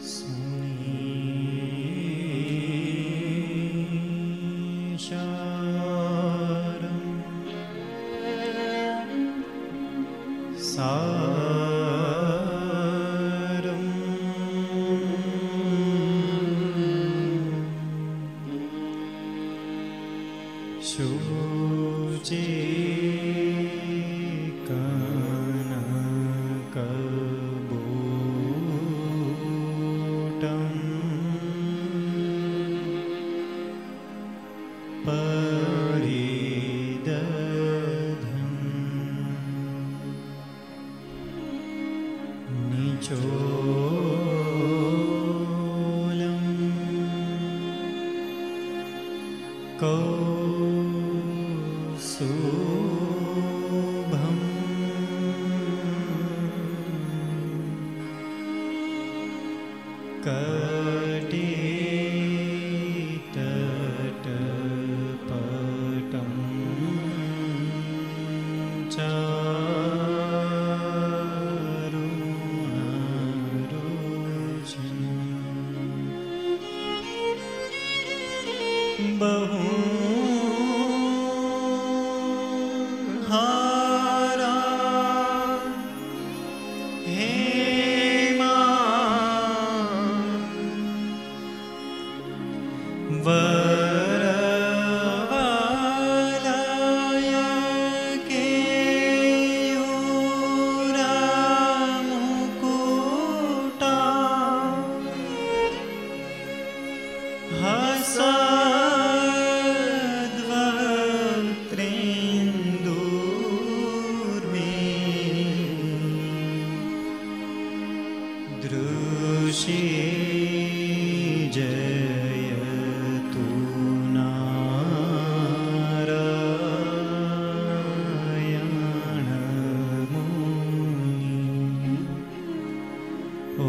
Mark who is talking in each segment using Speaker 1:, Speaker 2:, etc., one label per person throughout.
Speaker 1: Sim. दृशे
Speaker 2: जयतु नाम
Speaker 1: ॐ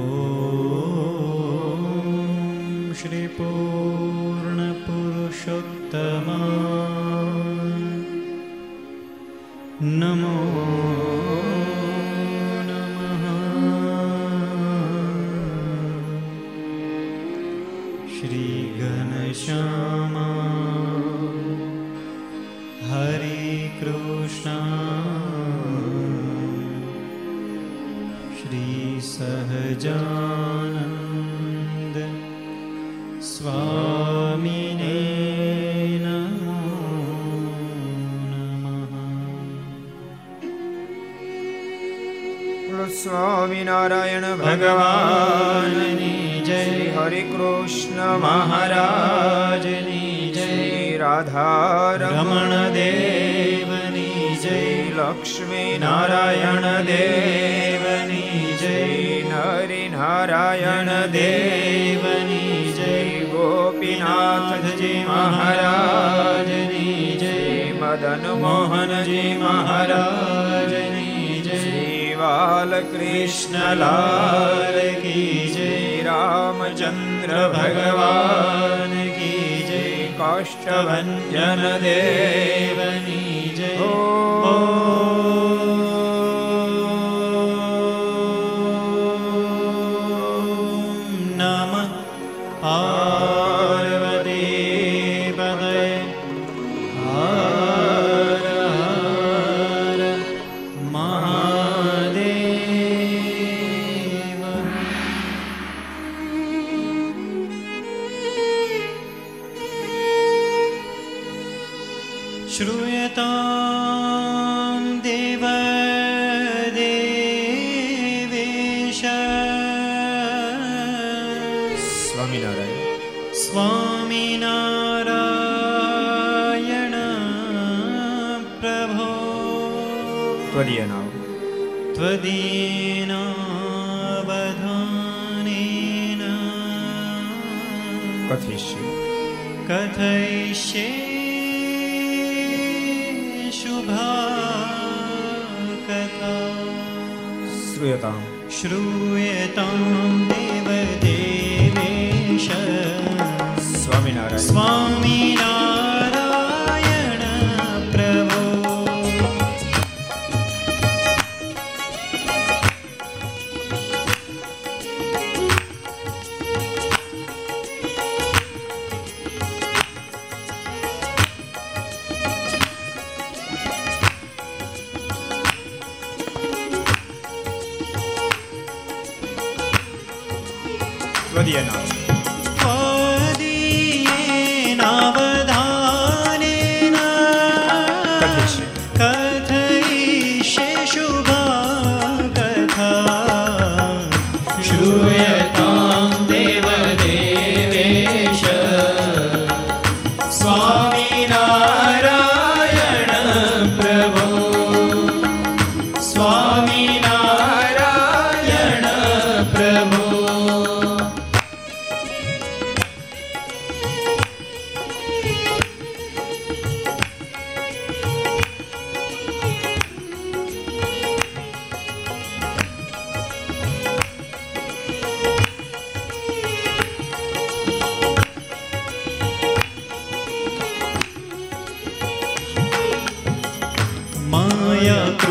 Speaker 2: श्रीपूर्णपुरुषोत्तमा। न મહારાજની
Speaker 3: જય બાલ કૃષ્ણ લાલ કી જય
Speaker 2: રામચંદ્ર ભગવાન કી જય કાષ્ટભન દેવની જય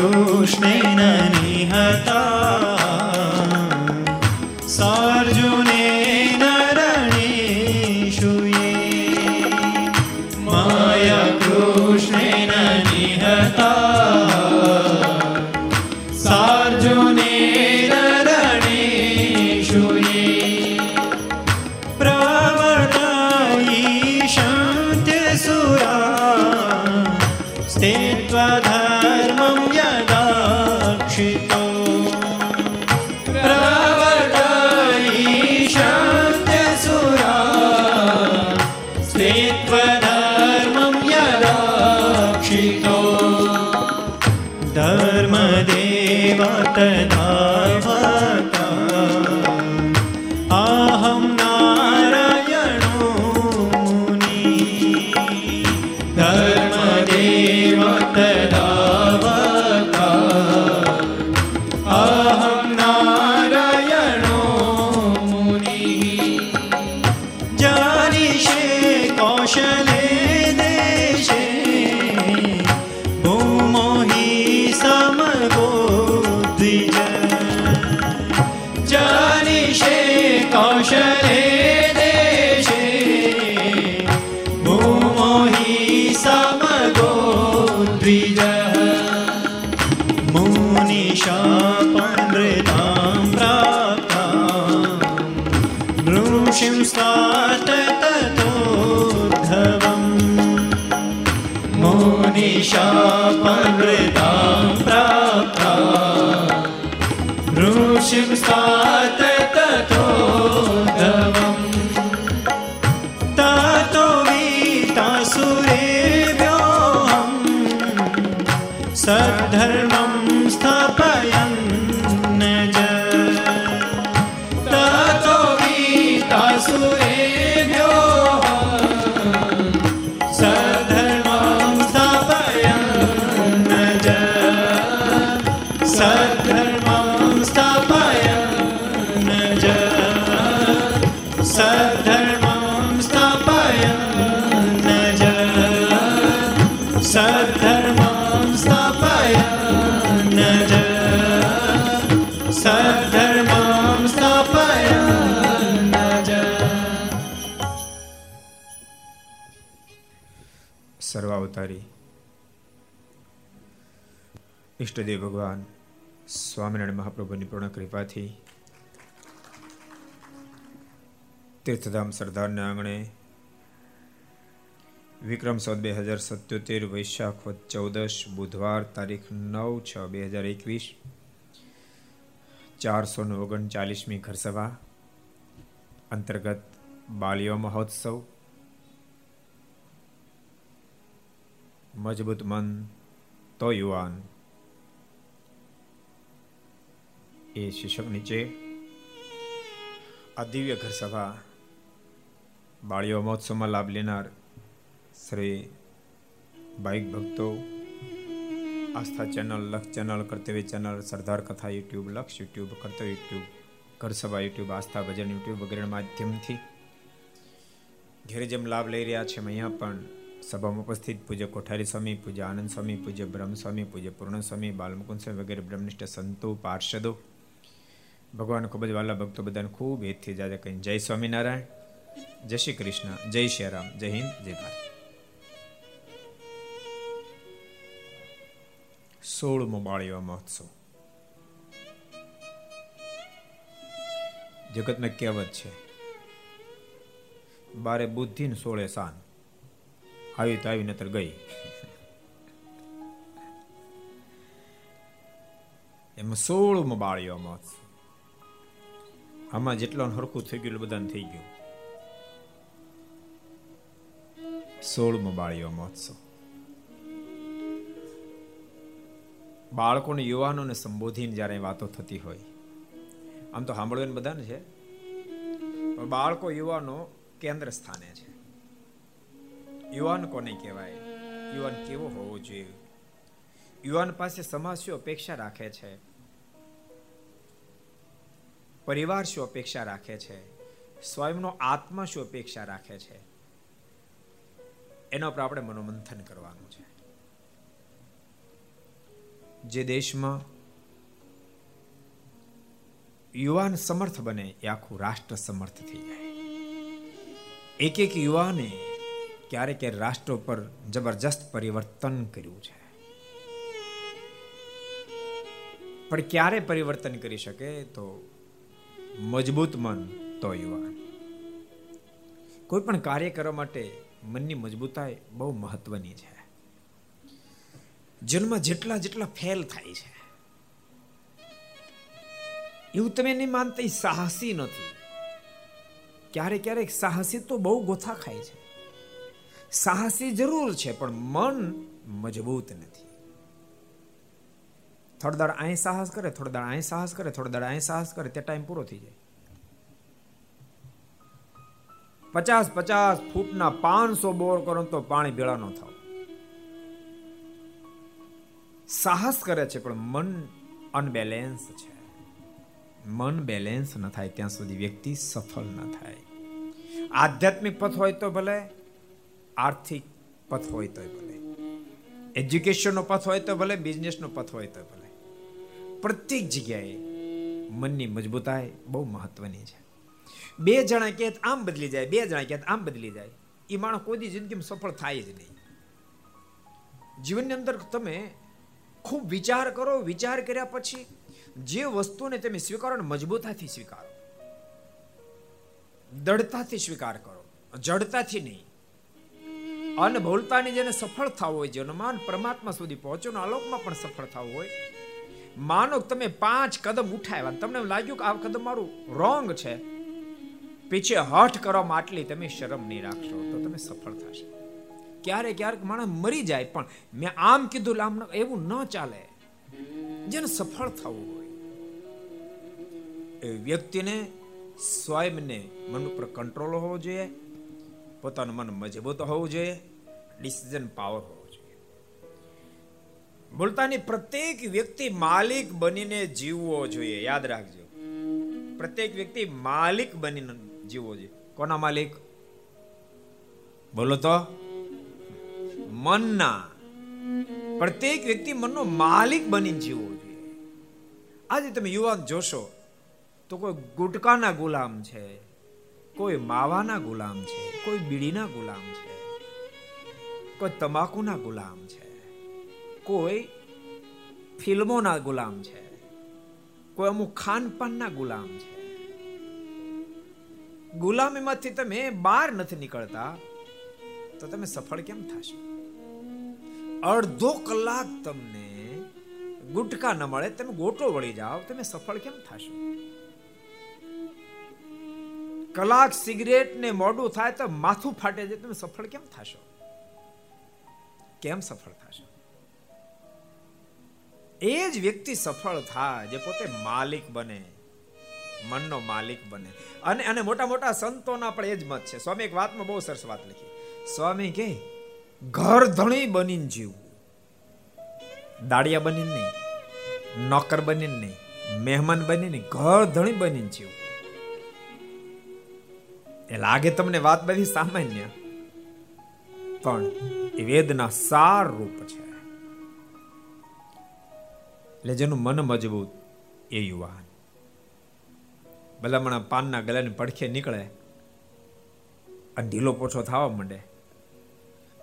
Speaker 2: माया कृष्णेन निहता ऋषिं स्तात ततोद्धवम् ततो
Speaker 1: ઈષ્ટદેવ ભગવાન, સ્વામિનારાયણ મહાપ્રભુની પૂર્ણ કૃપાથી તીર્થધામ સરદારના આંગણે વિક્રમ સંવત બે હજાર સત્યોતેર, વૈશાખ ચૌદસ બુધવાર તારીખ નવ છ બે હજાર એકવીસ, ચારસો ઓગણચાલીસમી ઘરસભા અંતર્ગત બાલ્યો મહોત્સવ, મજબૂત મન તો યુવાન એ શીર્ષક નીચે. આ દિવ્ય ઘર સભા બાળીઓ મહોત્સવમાં લાભ લેનાર શ્રી બાઇક ભક્તો, Aastha channel Laksh channel, Kartavya channel, સરદાર કથા યુટ્યુબ, લક્ષ યુટ્યુબ, કર્તવ્ય યુટ્યુબ, ઘર સભા યુટ્યુબ, આસ્થા ભજન યુટ્યુબ વગેરેના માધ્યમથી ઘેરે જેમ લાભ લઈ રહ્યા છે અહીંયા પણ સભામાં ઉપસ્થિત પૂજ્ય કોઠારી સ્વામી, પૂજ્ય આનંદ સ્વામી, પૂજ્ય બ્રહ્મ સ્વામી પૂજ્ય પૂર્ણ સ્વામી બાલમુકુંદ સ્વામી વગેરે બ્રહ્મનિષ્ઠ સંતો, પાર્ષદો ભગવાન ખૂબ જ વાલા ભક્તો બધાને ખૂબ હેતથી જાજે કહીને જય સ્વામિનારાયણ, જય શ્રી કૃષ્ણ, જય શ્રી રામ, જય હિન્દ, જય ભારત. સોળમો બાળીઓ મહોત્સવ. જગતમાં કહેવત છે, બારે બુદ્ધિ ને સોળે સાન આવી તો આવી નતર ગઈ. એમાં સોળમો બાળીઓ મોત આમાં જેટલાનું હરખું થઈ ગયું બધાને થઈ ગયું. સોળમો બાળીઓ મહોત્સવ. બાળકોને, યુવાનોને સંબોધીને જ્યારે વાતો થતી હોય. આમ તો સાંભળવાનું બધાને છે? પણ બાળકો, યુવાનો કેન્દ્ર સ્થાને છે. યુવાન કોને કહેવાય? યુવાન કેવો હોવો જોઈએ? યુવાન પાસે સમાજ શું અપેક્ષા રાખે છે. પરિવાર શું અપેક્ષા રાખે છે? સ્વયંનો આત્મા શું અપેક્ષા રાખે છે? એના પર આપણે મનોમંથન કરવાનું છે. જે દેશમાં યુવાન સમર્થ બને એ આખું રાષ્ટ્ર સમર્થ થઈ જાય. એક એક યુવાને ક્યારેક ક્યારે રાષ્ટ્ર પર જબરજસ્ત પરિવર્તન કર્યું છે. પણ ક્યારે પરિવર્તન કરી શકે તો મજબૂત મન તો યુવાન. કોઈ પણ કાર્ય કરવા માટે મનની મજબૂતાઈ બહુ મહત્વની છે. જન્મ જેટલા જેટલા ફેલ થાય છે. એવું તમે નહીં માનતા સાહસી નથી. ક્યારેક ક્યારેક સાહસી તો બહુ ગોથા ખાય છે. સાહસી જરૂર છે, પણ મન મજબૂત નથી. થોડા દાડ અહીં સાહસ કરે, થોડો દાડ અહીં સાહસ કરે, થોડો દાડ અહીં સાહસ કરે, તે ટાઈમ પૂરો થઈ જાય. પચાસ પચાસ ફૂટના પાંચસો બોર કરો તો પાણી ભેળા ન થાવ. સાહસ કરે છે, પણ મન અનબેલેન્સ છે. મન બેલેન્સ ન થાય, ત્યાં સુધી વ્યક્તિ સફળ ન થાય. આધ્યાત્મિક પથ હોય તો ભલે, આર્થિક પથ હોય તો ભલે. એજ્યુકેશનનો પથ હોય તો ભલે બિઝનેસનો પથ હોય તો ભલે. પ્રત્યેક જગ્યાએ મનની મજબૂતાઈ બહુ મહત્વની છે. બે જણા કે આમ બદલી જાય, બે જણા કે આમ બદલી જાય. એ માણસ કોઈ જિંદગીમાં સફળ થાય જ નહીં. જીવનની અંદર તમે ખૂબ વિચાર કરો, વિચાર કર્યા પછી જે વસ્તુને તમે સ્વીકારો ને મજબૂતાથી સ્વીકારો. દળતાથી સ્વીકાર કરો, જડતાથી નહીં. અનભૂલતાની જેને સફળ થવું હોય જેનો માન પરમાત્મા સુધી પહોંચો આલોકમાં પણ સફળ થવું હોય માનો તમે પાંચ કદમ ઉઠાવ્યા તમને લાગ્યું કે આ કદમ મારું રોંગ છે. પીછે હઠ કરવામાં આટલી તમે શરમ નહીં રાખશો, તો તમે સફળ થશે. ક્યારેક ક્યારેક માણસ મરી જાય, પણ મેં આમ કીધું આમ એવું ન ચાલે. જેને સફળ થવું હોય. એ વ્યક્તિને સ્વયંને મન ઉપર કંટ્રોલ હોવો જોઈએ, પોતાનું મન મજબૂત હોવું જોઈએ, ડિસિઝન પાવર હોવો બોલતાની પ્રત્યેક વ્યક્તિ માલિક બનીને જીવવો જોઈએ. યાદ રાખજો. પ્રત્યેક વ્યક્તિ માલિક બનીને જીવવો જોઈએ. કોના માલિક? બોલો તો. મનના. પ્રત્યેક વ્યક્તિ મનનો માલિક બનીને જીવવો જોઈએ. આજે તમે યુવાન જોશો તો કોઈ ગુટકાના ગુલામ છે, કોઈ માવાના ગુલામ છે, કોઈ બીડીના ગુલામ છે, કોઈ તમાકુના ગુલામ છે. કોઈ ફિલ્મોના ગુલામ છે. કોઈ અમુક ખાનપાનના ગુલામ છે. ગુલામીમાંથી તમે બહાર નથી નીકળતા, તો તમે સફળ કેમ થશો? અડધો કલાક તમને ગુટકા ન મળે, તમે ગોટો વળી જાઓ, તમે સફળ કેમ થશો? કલાક સિગરેટ ને મોડું થાય તો માથું ફાટે છે, તમે સફળ કેમ થશો? કેમ સફળ થશો? એ જ વ્યક્તિ સફળ થાય જે પોતે માલિક બને, મનનો માલિક બને. અને અને મોટા મોટા સંતોના પણ એ જ મત છે. સ્વામી એક વાતમાં બહુ સરસ વાત લખી. સ્વામી કે, ઘર ધણી બનીને જીવવું દાડિયા બનીને નહીં, નોકર બનીને નહીં, મહેમાન બનીને ઘર ધણી બનીને જીવવું એ લાગે તમને વાત બધી સામાન્ય, પણ એ વેદના સાર રૂપ છે. એટલે જેનું મન મજબૂત એ યુવાન. ભલામણા પાનના ગલાની પડખે નીકળે અને ઢીલો પોછો થવા માંડે.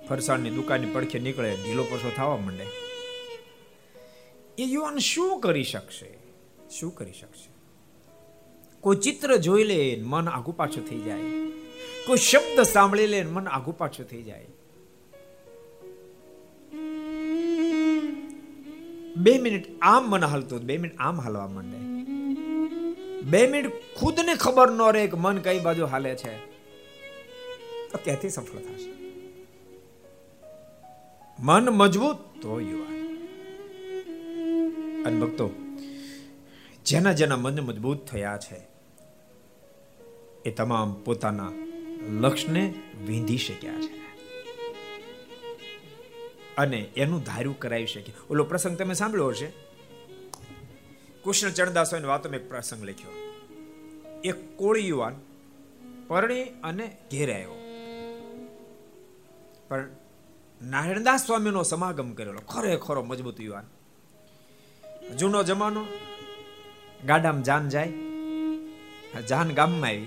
Speaker 1: ફરસાણની દુકાનની પડખે નીકળે ઢીલો પોછો થવા માંડે. એ યુવાન શું કરી શકશે? શું કરી શકશે? કોઈ ચિત્ર જોઈ લે મન આગુ પાછું થઈ જાય. કોઈ શબ્દ સાંભળી લે મન આગુ પાછું થઈ જાય. બે મિનિટ આમ મન હાલતું બે મિનિટ આમ હાલવા માંડે. બે મિનિટ ખુદને ખબર ન રહે કે મન કઈ બાજુ હાલે છે. તો ક્યાંથી સફળ થશે? મન મજબૂત તો યુવાન. અને ભક્તો, જેના જેના મન મજબૂત થયા છે, એ તમામ પોતાના લક્ષ્યને વિંધી શક્યા છે. અને એનું ધાર્યું કરાવી શકે. ઓલો પ્રસંગ તમે સાંભળ્યો હશે? કૃષ્ણ ચરણદાસોની વાતો એક પ્રસંગ લખ્યો. એક કોળી યુવાન પરણી અને ઘેરે આવ્યો. પણ નારાયણદાસ સ્વામીનો સમાગમ કરેલો. ખરેખરો મજબૂત યુવાન. જૂનો જમાનો, ગાડામાં જાન જાય, જાન ગામમાં આવી,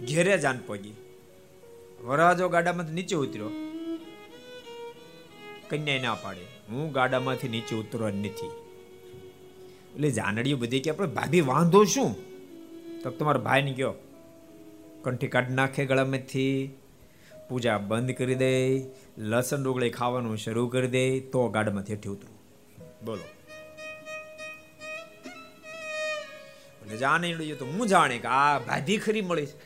Speaker 1: ઘેરે જાન પહોંચી વરાજો ગાડામાંથી નીચે ઉતર્યો. કન્યા ના પાડે. હું ગાડામાંથી નીચે ઉતરવા નથી. એટલે જાનડીઓ બધી કે આપણે ભાભી વાંધો શું? તો તમારા ભાઈને કયો કંઠી કાઢ નાખે ગળામાંથી, પૂજા બંધ કરી દે, લસણ ડોગળી ખાવાનું શરૂ કરી દે, તો ગાડામાંથી હેઠી ઉતરું. બોલો. એટલે જાણે તો હું જાણે કે આ ભાભી ખરી મળી છે.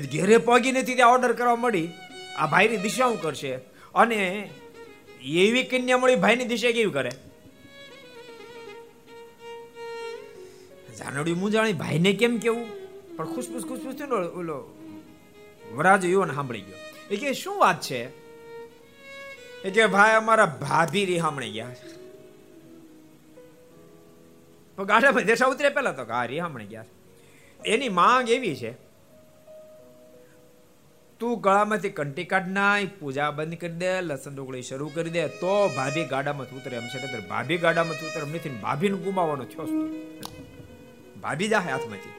Speaker 1: ઘેરે પગી નથી ત્યાં ઓર્ડર કરવા મળી. આ ભાઈની દિશા હું કરશે? અને એવી કન્યા મળી ભાઈની દિશા કેવી કરે? જાનડી હું જાણી ભાઈને કેમ કેવું? પણ ખુશપુસ ખુશપુસ થયો ને ઓલો વરાજ યુવાન સાંભળી ગયો. એ કે, શું વાત છે? એ કે, ભાઈ, અમારા ભાભી રી સાંભળી ગયા. પણ ગાડામાં દેશા ઉતરે પેલા તો હા, રી સાંભળી ગયા. એની માંગ એવી છે તું ગળામાંથી કંટી કાઢ નાય પૂજા બંધ કરી દે, લસણ ડુંગળી શરૂ કરી દે, તો ભાભી ગાડામાંથી ઉતરે. એમ છે ભાભી ગાડામાં ઉતરે. એમ નથી, ભાભીને ગુમાવવાનો છો ભાભી જાહે હાથમાંથી.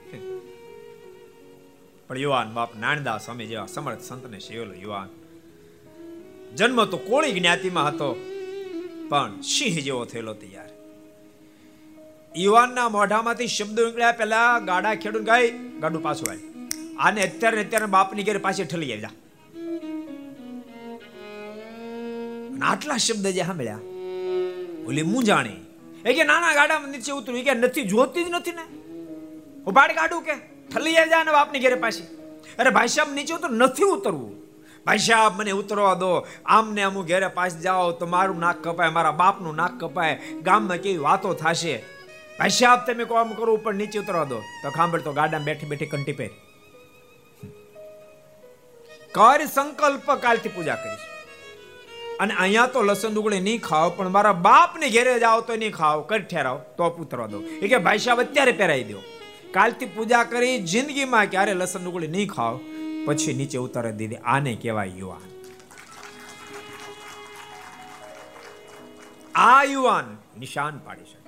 Speaker 1: પણ યુવાન બાપ નાનદાસ સ્વામી જેવા સમર્થ સંતને સેવેલો યુવાન. જન્મ તો કોળી જ્ઞાતિમાં હતો, પણ સિંહ જેવો થયેલો તૈયાર. યુવાનના મોઢામાંથી શબ્દો નીકળ્યા પહેલા ગાડા ખેડૂત ગાય ગાડું પાછું આવી. આને અત્યારે અત્યારે બાપની ઘેર પાછી ઠલી આવી જા આટલા શબ્દ જે સાંભળ્યા, ઓલી હું જાણી એ કે નાના ગાડામાં નીચે ઉતરું કે નથી, જોતી જ નથી ને. ઉપાડ કાઢું કે? ઠલી આવી જા ને બાપની ઘેરે પાછી. અરે ભાઈ સાહેબ, નીચે ઉતર, નથી ઉતરવું. ભાઈ સાહેબ, મને ઉતરવા દો. આમને અમુક ઘેરે પાછી જાઓ તો મારું નાક કપાય, મારા બાપનું નાક કપાય. ગામમાં કેવી વાતો થશે. ભાઈ સાહેબ, તમે કોમ કરો ઉપર નીચે ઉતરવા દો. તો ખાંભળ તો ગાડામાં બેઠી બેઠી કંટી પહેરી. કર સંકલ્પ કાલથી પૂજા કરીશ. અને અહીંયા તો લસણ ડુંગળી નહીં ખાવ પણ મારા બાપને ઘેરે જાઓ તો નહીં ખાવ કર ઠેરાવ તો ઉતરવા દો. એ કે, ભાઈ સાહેબ, અત્યારે પહેરાવી દો. કાલથી પૂજા કરી, જિંદગીમાં ક્યારે લસણ ડુંગળી નહીં ખાવ પછી નીચે ઉતારે દીધી. આને કહેવાય યુવાન. આ યુવાન નિશાન પાડી શકે.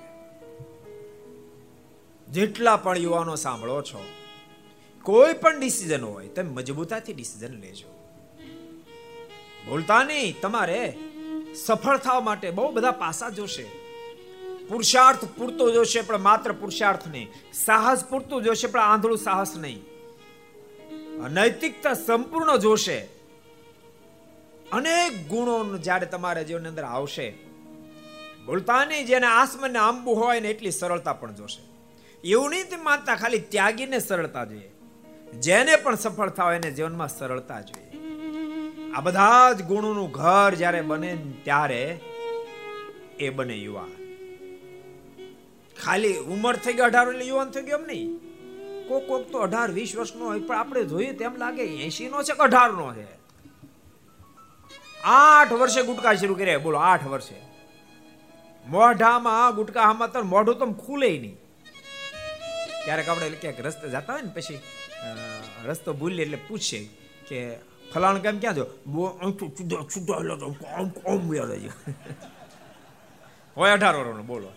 Speaker 1: જેટલા પણ યુવાનો સાંભળો છો કોઈ પણ ડિસિઝન હોય, તમે મજબૂતાથી ડિસિઝન લેજો. ભૂલતા નહીં, તમારે સફળ થવા માટે બહુ બધા પાસા જોશે. પુરુષાર્થ પૂરતો જોશે, પણ માત્ર પુરુષાર્થ નહીં. સાહસ પૂરતું જોશે, પણ આંધળું સાહસ નહીં. નૈતિકતા સંપૂર્ણ જોશે. અનેક ગુણો જ્યારે તમારા જીવનની અંદર આવશે. ભૂલતા નહીં, જેને આસમાને આંબુ હોય ને એટલી સરળતા પણ જોશે. એવું નહીં માનતા, ખાલી ત્યાગીને સરળતા જોઈએ. જેને પણ સફળ થાય એને જીવનમાં સરળતા જોઈએ. આ બધા જ ગુણોનું ઘર જ્યારે બને ત્યારે એ બને યુવાન. ખાલી ઉંમર થઈ ગઈ, અઢાર યુવાન થઈ ગયો એમ નહીં. કોક કોક તો અઢાર, વીસ વર્ષનો હોય, પણ આપણે જોઈએ તેમ લાગે એસી નો છે કે અઢાર નો છે? આઠ વર્ષે ગુટકા શરૂ કર્યા. બોલો, આઠ વર્ષે. મોઢામાં ગુટકા હામાં તો મોઢું તો ખુલે નહીં. ક્યારેક આપણે ક્યાંક રસ્તે જતા હોય ને પછી રસ્તો ભૂલી એટલે પૂછે કે ફલાણ કેમ ક્યાં કોમ હોય અઢાર વર્ષનો બોલો.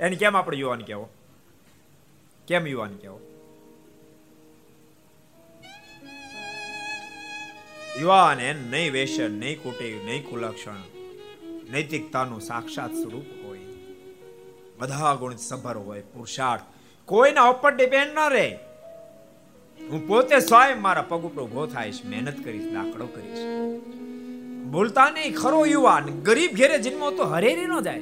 Speaker 1: એને કેમ આપણે યુવાન કહેવો? કેમ યુવાન કહેવો? યુવાન એ નહીં વેસન નહીં કુટેવ નહીં કુલક્ષણ. નૈતિકતાનું સાક્ષાત સ્વરૂપ હોય. બધા ગુણ સભર હોય, પુરુષાર્થ. કોઈના ઉપર ડિપેન્ડ ન રહે. હું પોતે સ્વયં મારા પગ ઉપર ઊભો થાઈશ મહેનત કરીશ દાખલો કરીશ. બોલતા નહીં, ખરો યુવાન, ગરીબ ઘેરે જન્મો તો હરેરી નો જાય.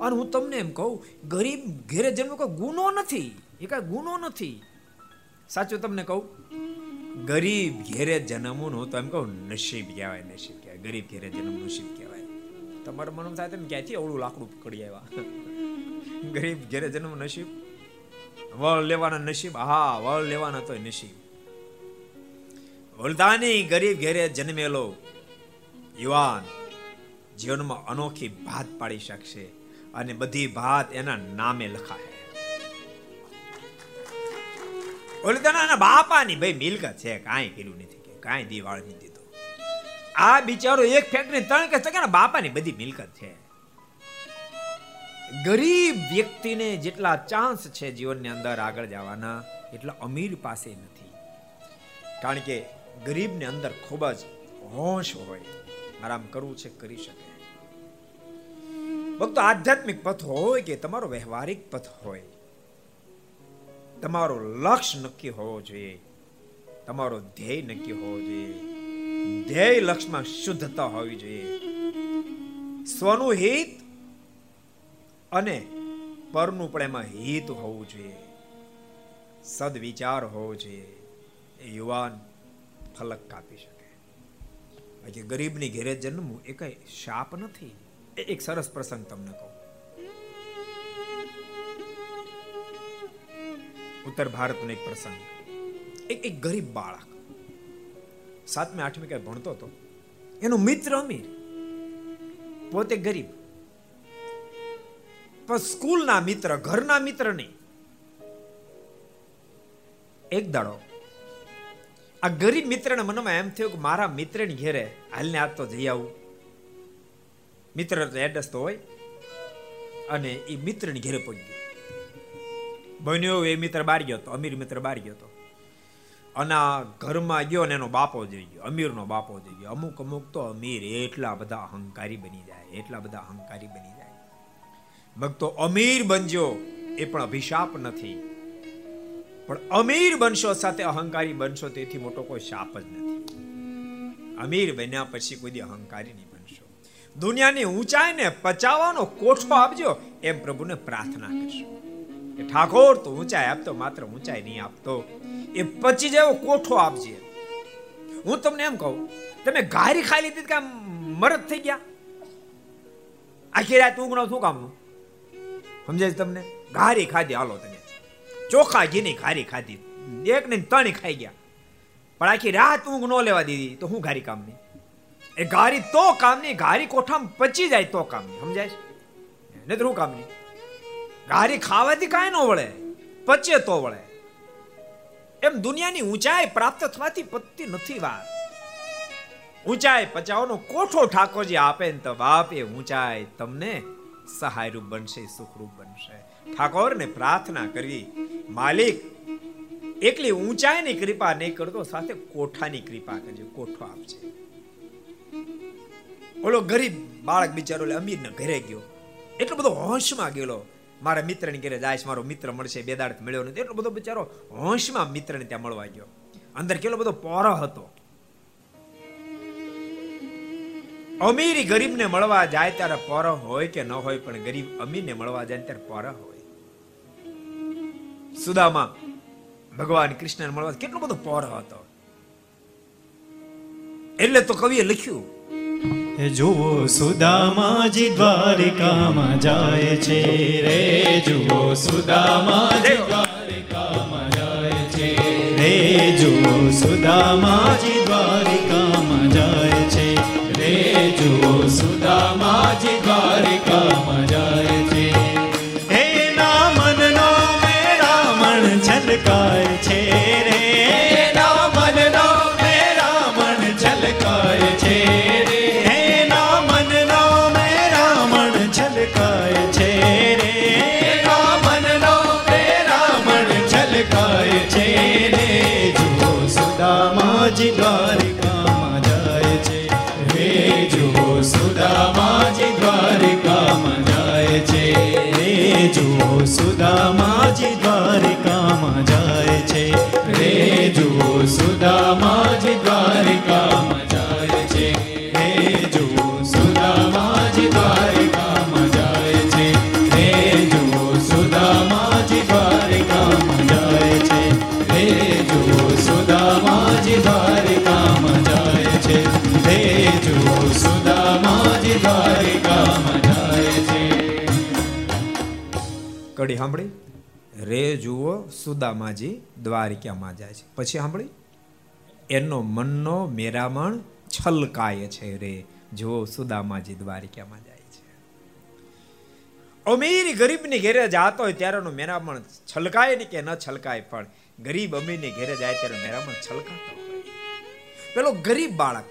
Speaker 1: અને હું તમને એમ કહું, ગરીબ ઘેરે જન્મ કોઈ ગુનો નથી, એ કાંઈ ગુનો નથી. સાચું તમને કહું? ગરીબ ઘેરે જન્મવું હું તો એમ કહું, નસીબ કહેવાય નસીબ કહેવાય. ગરીબ ઘેરે જન્મ નસીબ કહેવાય. તમારા મનમાં થાય તમે ક્યાંથી અવળું લાકડું પકડી આવ્યા? ગરીબ ઘેરે જન્મ નસીબ? વળ લેવાના નસીબ હા વળ લેવાના તો નસીબ. વલદાની ગરીબ ઘેરે જન્મેલો યુવાન જીવનમાં અનોખી ભાત પાડી શકશે અને બધી ભાત એના નામે લખાય ઓલદાના બાપાની ભાઈ મિલકત છે, કાંઈ કર્યું નથી કાંઈ દિવાળ નથી દીધો. આ બિચારો એક ફેક્ટરી ત્રણ કે બાપાની બધી મિલકત છે. ગરીબ વ્યક્તિને જેટલા ચાન્સ છે જીવનની અંદર આગળ જવાના, એટલા અમીર પાસે નથી. કારણ કે ગરીબને અંદર ખૂબ જ હોશ હોય. આરામ કરવું છે, કરી શકે. ભક્તો, આધ્યાત્મિક પથ હોય કે તમારો વ્યવહારિક પથ હોય, તમારો લક્ષ્ય નક્કી હોવો જોઈએ. તમારો ધ્યેય નક્કી હોવો જોઈએ. ધ્યેય લક્ષ્યમાં શુદ્ધતા હોવી જોઈએ. સ્વનું હિત અને પરનું પણ એમાં હિત હોવું જોઈએ. સદવિચાર હોવો જોઈએ. એ યુવાન ફલક કાપી શકે. બાકી ગરીબની ઘેરે જન્મવું એ કઈ શાપ નથી. એ એક સરસ પ્રસંગ તમને કહું. ઉત્તર ભારતનો એક પ્રસંગ. એક એક ગરીબ બાળક. સાતમે, આઠમી કઈ ભણતો હતો. એનો મિત્ર અમીર. પોતે ગરીબ. પણ સ્કૂલના મિત્ર, ઘરના મિત્ર નહીં. એક દાડો, આ ગરીબ મિત્રને મનમાં એમ થયું કે મારા મિત્રની ઘેરે હાલને આજ તો જઈ આવું. મિત્ર એડ્રેસ તો હોય, અને એ મિત્રની ઘેરે પહોંચી ગયો. બન્યો એ મિત્ર બહાર ગયો હતો અમીર મિત્ર બહાર ગયો હતો અને ઘરમાં ગયો ને એનો બાપો જઈ ગયો, અમીરનો બાપો જઈ ગયો. અમુક અમુક તો અમીર, એટલા બધા અહંકારી બની જાય, એટલા બધા અહંકારી બની જાય. ભક્તો અમીર બનજો એ પણ અભિશાપ નથી. પણ અમીર બનશો સાથે અહંકારી બનશો તેથી મોટો કોઈ શાપ જ નથી. અમીર બન્યા પછી કોઈ અહંકારી નહીં બનશો. દુનિયાની ઊંચાઈને પચાવવાનો કોઠો આપજો એમ પ્રભુને પ્રાર્થના કરશો. કે ઠાકોર, તો ઊંચાઈ આપતો, માત્ર ઊંચાઈ નહીં આપતો. એ પચી જેવો કોઠો આપજે. હું તમને એમ કહું, તમે ગારી ખાઈ લીધી કે મરદ થઈ ગયા? આખી રાત ઊંઘનો શું કામનું? સમજાય તમને? ઘારી ખાધી, હાલો તમે. ચોખા ઘીની ઘારી ખાધી. એક ને ત્રણ ખાઈ ગયા. પણ આખી રાત ઊંઘ ન લેવા દીધી, તો હું ઘારી કામની એ ઘારી તો કામની ઘારી કોઠામાં પચી જાય તો કામની સમજાય ને તો હું કામની ઘારી ખાવાથી કાંઈ ન વળે, પચે તો વળે. એમ દુનિયાની ઊંચાઈ પ્રાપ્ત થવાથી પત્તી નથી વાત. ઊંચાઈ પચાવવાનો કોઠો ઠાકોરજી આપે ને તો બાપ એ ઊંચાઈ તમને સહાયરૂપ બનશે, સુખરૂપ બનશે. ઠાકોરને પ્રાર્થના કરવી. માલિક, એકલી ઊંચાઈની કૃપા નહીં કરતો, સાથે કોઠાની કૃપા કરજો, કોઠો આપજે. ઓલો ગરીબ બાળક બિચારો અમીર ઘરે ગયો. એટલો બધો હોશમાં ગયેલો. મારા મિત્રની ઘરે જાય મારો મિત્ર મળશે, બે દાડ મળ્યો નથી. એટલો બધો બિચારો હોશમાં મિત્રને ત્યાં મળવા ગયો. અંદર કેટલો બધો પોરો હતો. અમીરી ગરીબને મળવા જાય ત્યારે પર હોય કે ન હોય પણ ગરીબ અમીરને મળવા જાય ત્યારે પર હોય. સુદામા ભગવાન કૃષ્ણને મળવા કેટલો બધો પર હતો. એટલે તો કવિએ લખ્યું
Speaker 2: જુઓ સુદામાજી દ્વારિકામાં જાય છે રે. જુઓ સુદામાજી દ્વારિકામાં જાય છે રે. જુઓ સુદામાજી રે જુઓ સુદામાજી દ્વારિકામાં જુઓ સુદામાજી દ્વારિકામાં જાય છે. રે જુઓ સુદામાજી દ્વારિકામાં જાય છે. રે જુઓ સુદામાજી દ્વારિકામાં જાય છે. રે જુઓ સુદામાજી દ્વારિકામાં જાય છે. રે જુઓ સુદામાજી દ્વારિકામાં જાય છે. રે જુઓ
Speaker 3: સુદામાજી દ્વારિકામાં
Speaker 1: કડી સાંભળી? રે જુઓ સુદામાજી દ્વારિકામાં જાય છે. પછી સાંભળી? એનો મનનો મેરામણ છલકાય છે રે, જુઓ સુદામાજી દ્વારિકામાં જાય છે. અમીર ગરીબની ઘેરે જાતો હોય ત્યારે એનો મેરામણ છલકાય ને કે ન છલકાય? પણ ગરીબ અમીરની ઘેરે જાય ત્યારે મેરામણ છલકાતો હોય. પેલો ગરીબ બાળક,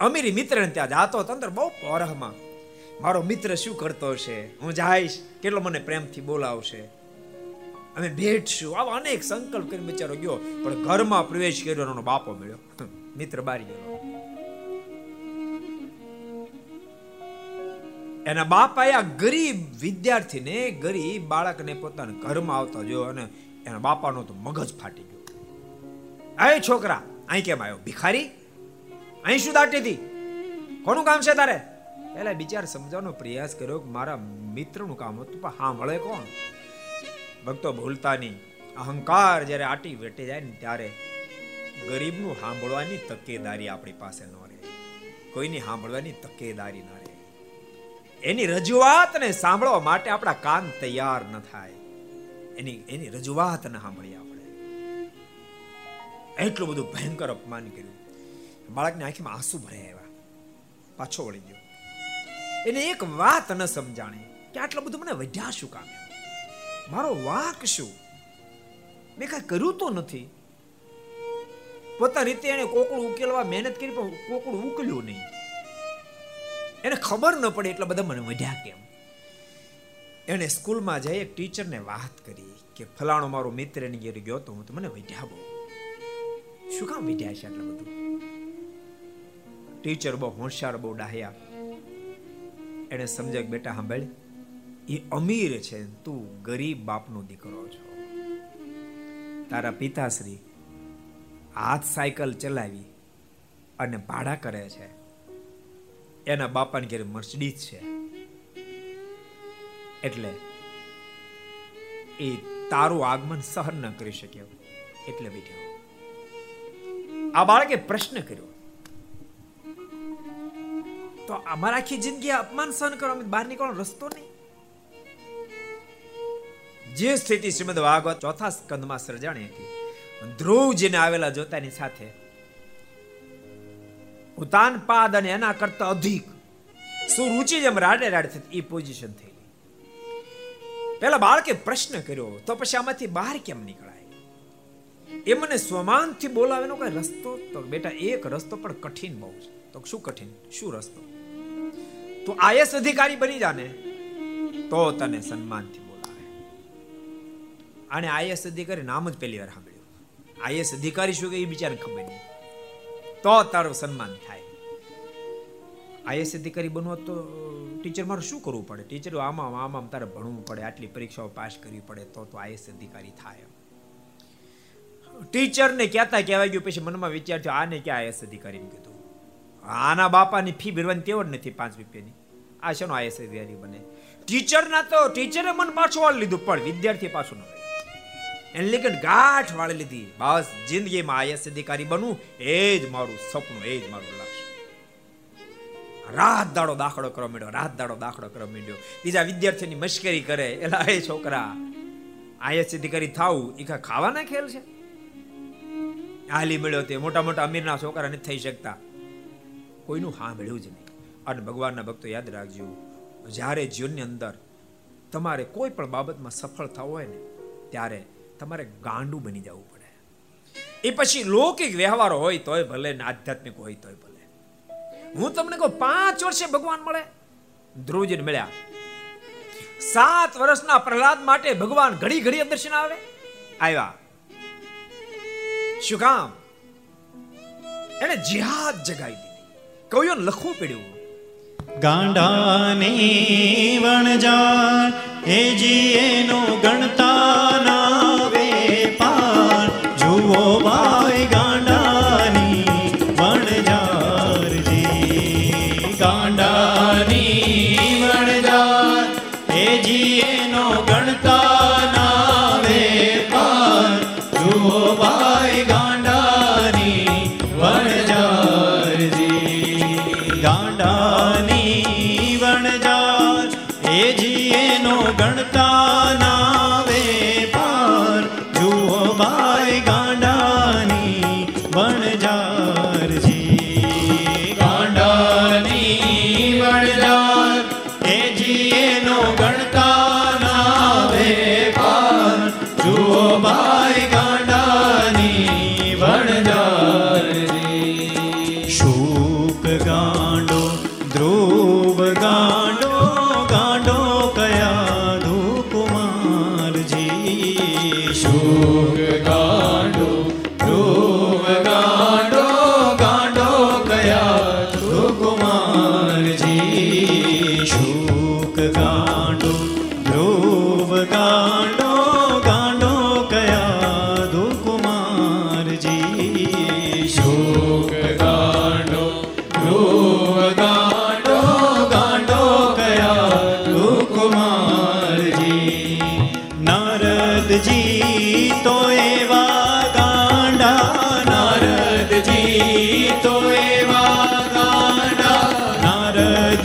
Speaker 1: અમીરી મિત્રને ત્યાં જાતો તંત્ર બહુ પોરહમાં મારો મિત્ર શું કરતો હશે? હું જઈશ. કેટલો મને પ્રેમથી બોલાવશે? અમે ભેટશું. આવા અનેક સંકલ્પ કરીને બિચારો ગયો. પણ ઘરમાં પ્રવેશ કર્યો એનો બાપો મળ્યો. મિત્ર બારી ગયો. એના બાપાએ આ ગરીબ વિદ્યાર્થીને, ગરીબ બાળકને પોતાના ઘરમાં આવતા જોયો અને એના બાપાનો તો મગજ ફાટી ગયો. આય છોકરા, અહીં કેમ આવ્યો? ભિખારી? અહીં શું દાટી હતી? કોનું કામ છે તારે? પેલા બિચાર સમજવાનો પ્રયાસ કર્યો કે મારા મિત્રનું કામ હતું, પણ હા મળે કોણ? ભક્તો ભૂલતા નહીં. અહંકાર જ્યારે આટી વેટે જાય ને ત્યારે ગરીબનું સાંભળવાની તકેદારી આપણી પાસે ન રહે. કોઈની સાંભળવાની તકેદારી ન રહે. એની રજૂઆતને સાંભળવા માટે આપણા કાન તૈયાર ન થાય. એની એની રજૂઆત ન સાંભળીએ આપણે. એટલું બધું ભયંકર અપમાન કર્યું. બાળકની આંખીમાં આંસુ ભરાય આવ્યા પાછો વળી ગયો. એને એક વાત ન સમજાણી કે આટલું બધું મને વધ્યા શું કામ મારો વાક શું? મેં કઈ કર્યું તો નથી. પોતા રીતે એને કોકડું ઉકેલવા મહેનત કરી, પણ કોકડું ઉકેલ્યું નહીં. એને ખબર ન પડે એટલા બધા મને વધ્યા કેમ. એને સ્કૂલમાં જઈ એક ટીચરને વાત કરી કે ફલાણો મારો મિત્ર એની ઘેર ગયો તો હું તો મને વધ્યા બહુ. શું કામ વધ્યા છે આટલા બધું? ટીચર બહુ હોશિયાર, બહુ ડાહ્યા. એને સમજાય બેટા, સાંભળ, એ અમીર છે, તું ગરીબ બાપનો દીકરો છો. તારા પિતાશ્રી હાથ સાયકલ ચલાવી અને ભાડા કરે છે. એના બાપાને ઘેર મર્સિડીઝ છે. એટલે એ તારું આગમન સહન ન કરી શક્યો. એટલે બેઠો. આ બાળકે પ્રશ્ન કર્યો તો અમારા આખી જિંદગી અપમાન સહન કરવા બહાર નીકળવાનો રસ્તો નહીં. જે સ્થિતિ શ્રીમદ ભાગવત ચોથા સ્કંદમાં સર્જાણી હતી ધ્રુવજીને આવેલા જોતાની સાથે, ઉતાન પાદ અને એના કરતા અધિક સુરુચિ જેમ રાડે રાડે થતી એ પોઝિશન થઈ પેલા બાળકે પ્રશ્ન કર્યો, તો પછી આમાંથી બહાર કેમ નીકળાય? એ મને સ્વમાનથી બોલાવેનો કઈ રસ્તો તો, બેટા, એક રસ્તો પણ કઠિન બહુ છે. તો શું કઠિન? શું રસ્તો? તું આઈએસ અધિકારી બની જાને, તો તને સન્માનથી બોલાવે. આને આઈએસ અધિકારી નામ જ પહેલી વાર સાંભળ્યું. આઈએસ અધિકારી શું કે એ બિચારને ખબર નહીં. તો તારું સન્માન થાય. આઈએસ અધિકારી બનવો તો, ટીચર મારે શું કરવું પડે? ટીચર આમાં, આમ તારે ભણવું પડે, આટલી પરીક્ષાઓ પાસ કરવી પડે, તો તો આઈએસ અધિકારી થાય. ટીચરને કહેતા કહેવાય ગયું, પછી મનમાં વિચાર થયો, આને ક્યાં આઈએસ અધિકારીને કીધું આના બાપાની ફી ભરવાની તેવડ નથી પાંચ રૂપિયાની. આ શેનો આઈએસ અધિકારી બને? ટીચરના તો ટીચરે મન પાછું વાળી લીધું, પણ વિદ્યાર્થી પાછું ન એને લેકન ગાંઠ વાળી લીધી. બસ, જિંદગીમાં આઈએસ અધિકારી બનવું એ જ મારું સપનું, એ જ મારું લક્ષ્ય. રાત દાડો દાખલો કરવા માંડ્યો, રાત દાડો દાખલો કરવા માંડ્યો. બીજા વિદ્યાર્થીની મશ્કરી કરે, એલા એ છોકરા. આઈએસ અધિકારી થાવું એ ખાવાના ખેલ છે? હાલી મળ્યો તે, મોટા મોટા અમીરના છોકરા નથી થઈ શકતા. કોઈનું હા મળ્યું જ નહીં. અને ભગવાનના ભક્તો યાદ રાખજો, જ્યારે જીવનની અંદર તમારે કોઈ પણ બાબતમાં સફળ થવું હોય ને, ત્યારે તમારે ગાંડું બની જવું પડે. એ પછી લૌકિક વ્યવહાર હોય તોય ભલે ને આધ્યાત્મિક હોય તોય ભલે. હું તમને કહું, પાંચ વર્ષે ભગવાન મળે, ધ્રુવજીને મળ્યા. સાત વર્ષના પ્રહલાદ માટે ભગવાન ઘડી ઘડી દર્શન આવે, આવ્યા. શું કામ? એને જિહાદ જગાવી દીધી. કવિઓ લખવું પડ્યું?
Speaker 2: ગાંડાની વણજા એ જીએનો ગણતા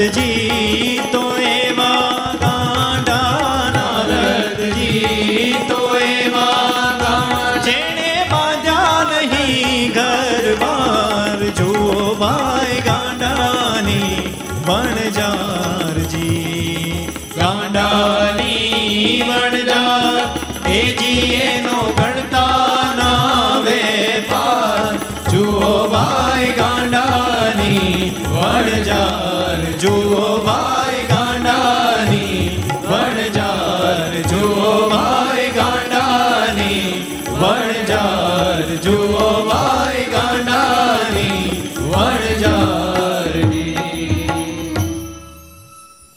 Speaker 2: નારદજી તો એવા ગાંડા
Speaker 3: નારદજી તો એવા ગાંડા.
Speaker 2: જેણે બાંધ્યા નહીં ઘર બાર જુઓ ભાઈ ગાંડાની વણજારજી
Speaker 3: ગાંડાની વણજાર એ જીએનો ગણતા ના વેપાર. જુઓ ભાઈ ગાંડાની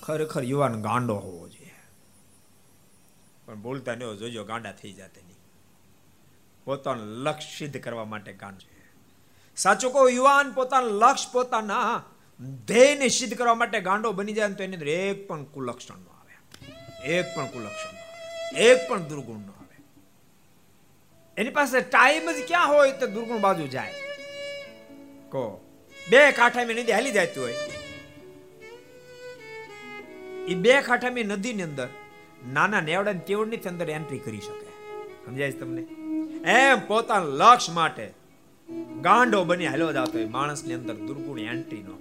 Speaker 1: ખરેખર યુવાન ગાંડો હોવો જોઈએ. પણ બોલતા નહીં જોજો ગાંડા થઈ જાતે નહીં. પોતાનું લક્ષ્ય સિદ્ધ કરવા માટે ગાંડ છે. સાચું કહું, યુવાન પોતાનું લક્ષ્ય પોતાના ધ્યેયને સિદ્ધ કરવા માટે ગાંડો બની જાય તો એની અંદર એક પણ કુલક્ષણ નો આવે. એક પણ કુલક્ષણ નો આવે. એક પણ દુર્ગુણ નો આવે. એની પાસે ટાઈમ જ ક્યાં હોય તો દુર્ગુણ બાજુ જાય. કહો. બે કાંઠા નદી હાલી જતી હોય. એ બે કાંઠાની નદીની અંદર નાના નેવડા ને તેવડની અંદર એન્ટ્રી કરી શકે. સમજાય તમને? એમ પોતાના લક્ષ્ય માટે ગાંડો બની હાલ્યો જતો હોય. માણસની અંદર દુર્ગુણ એન્ટ્રી ન.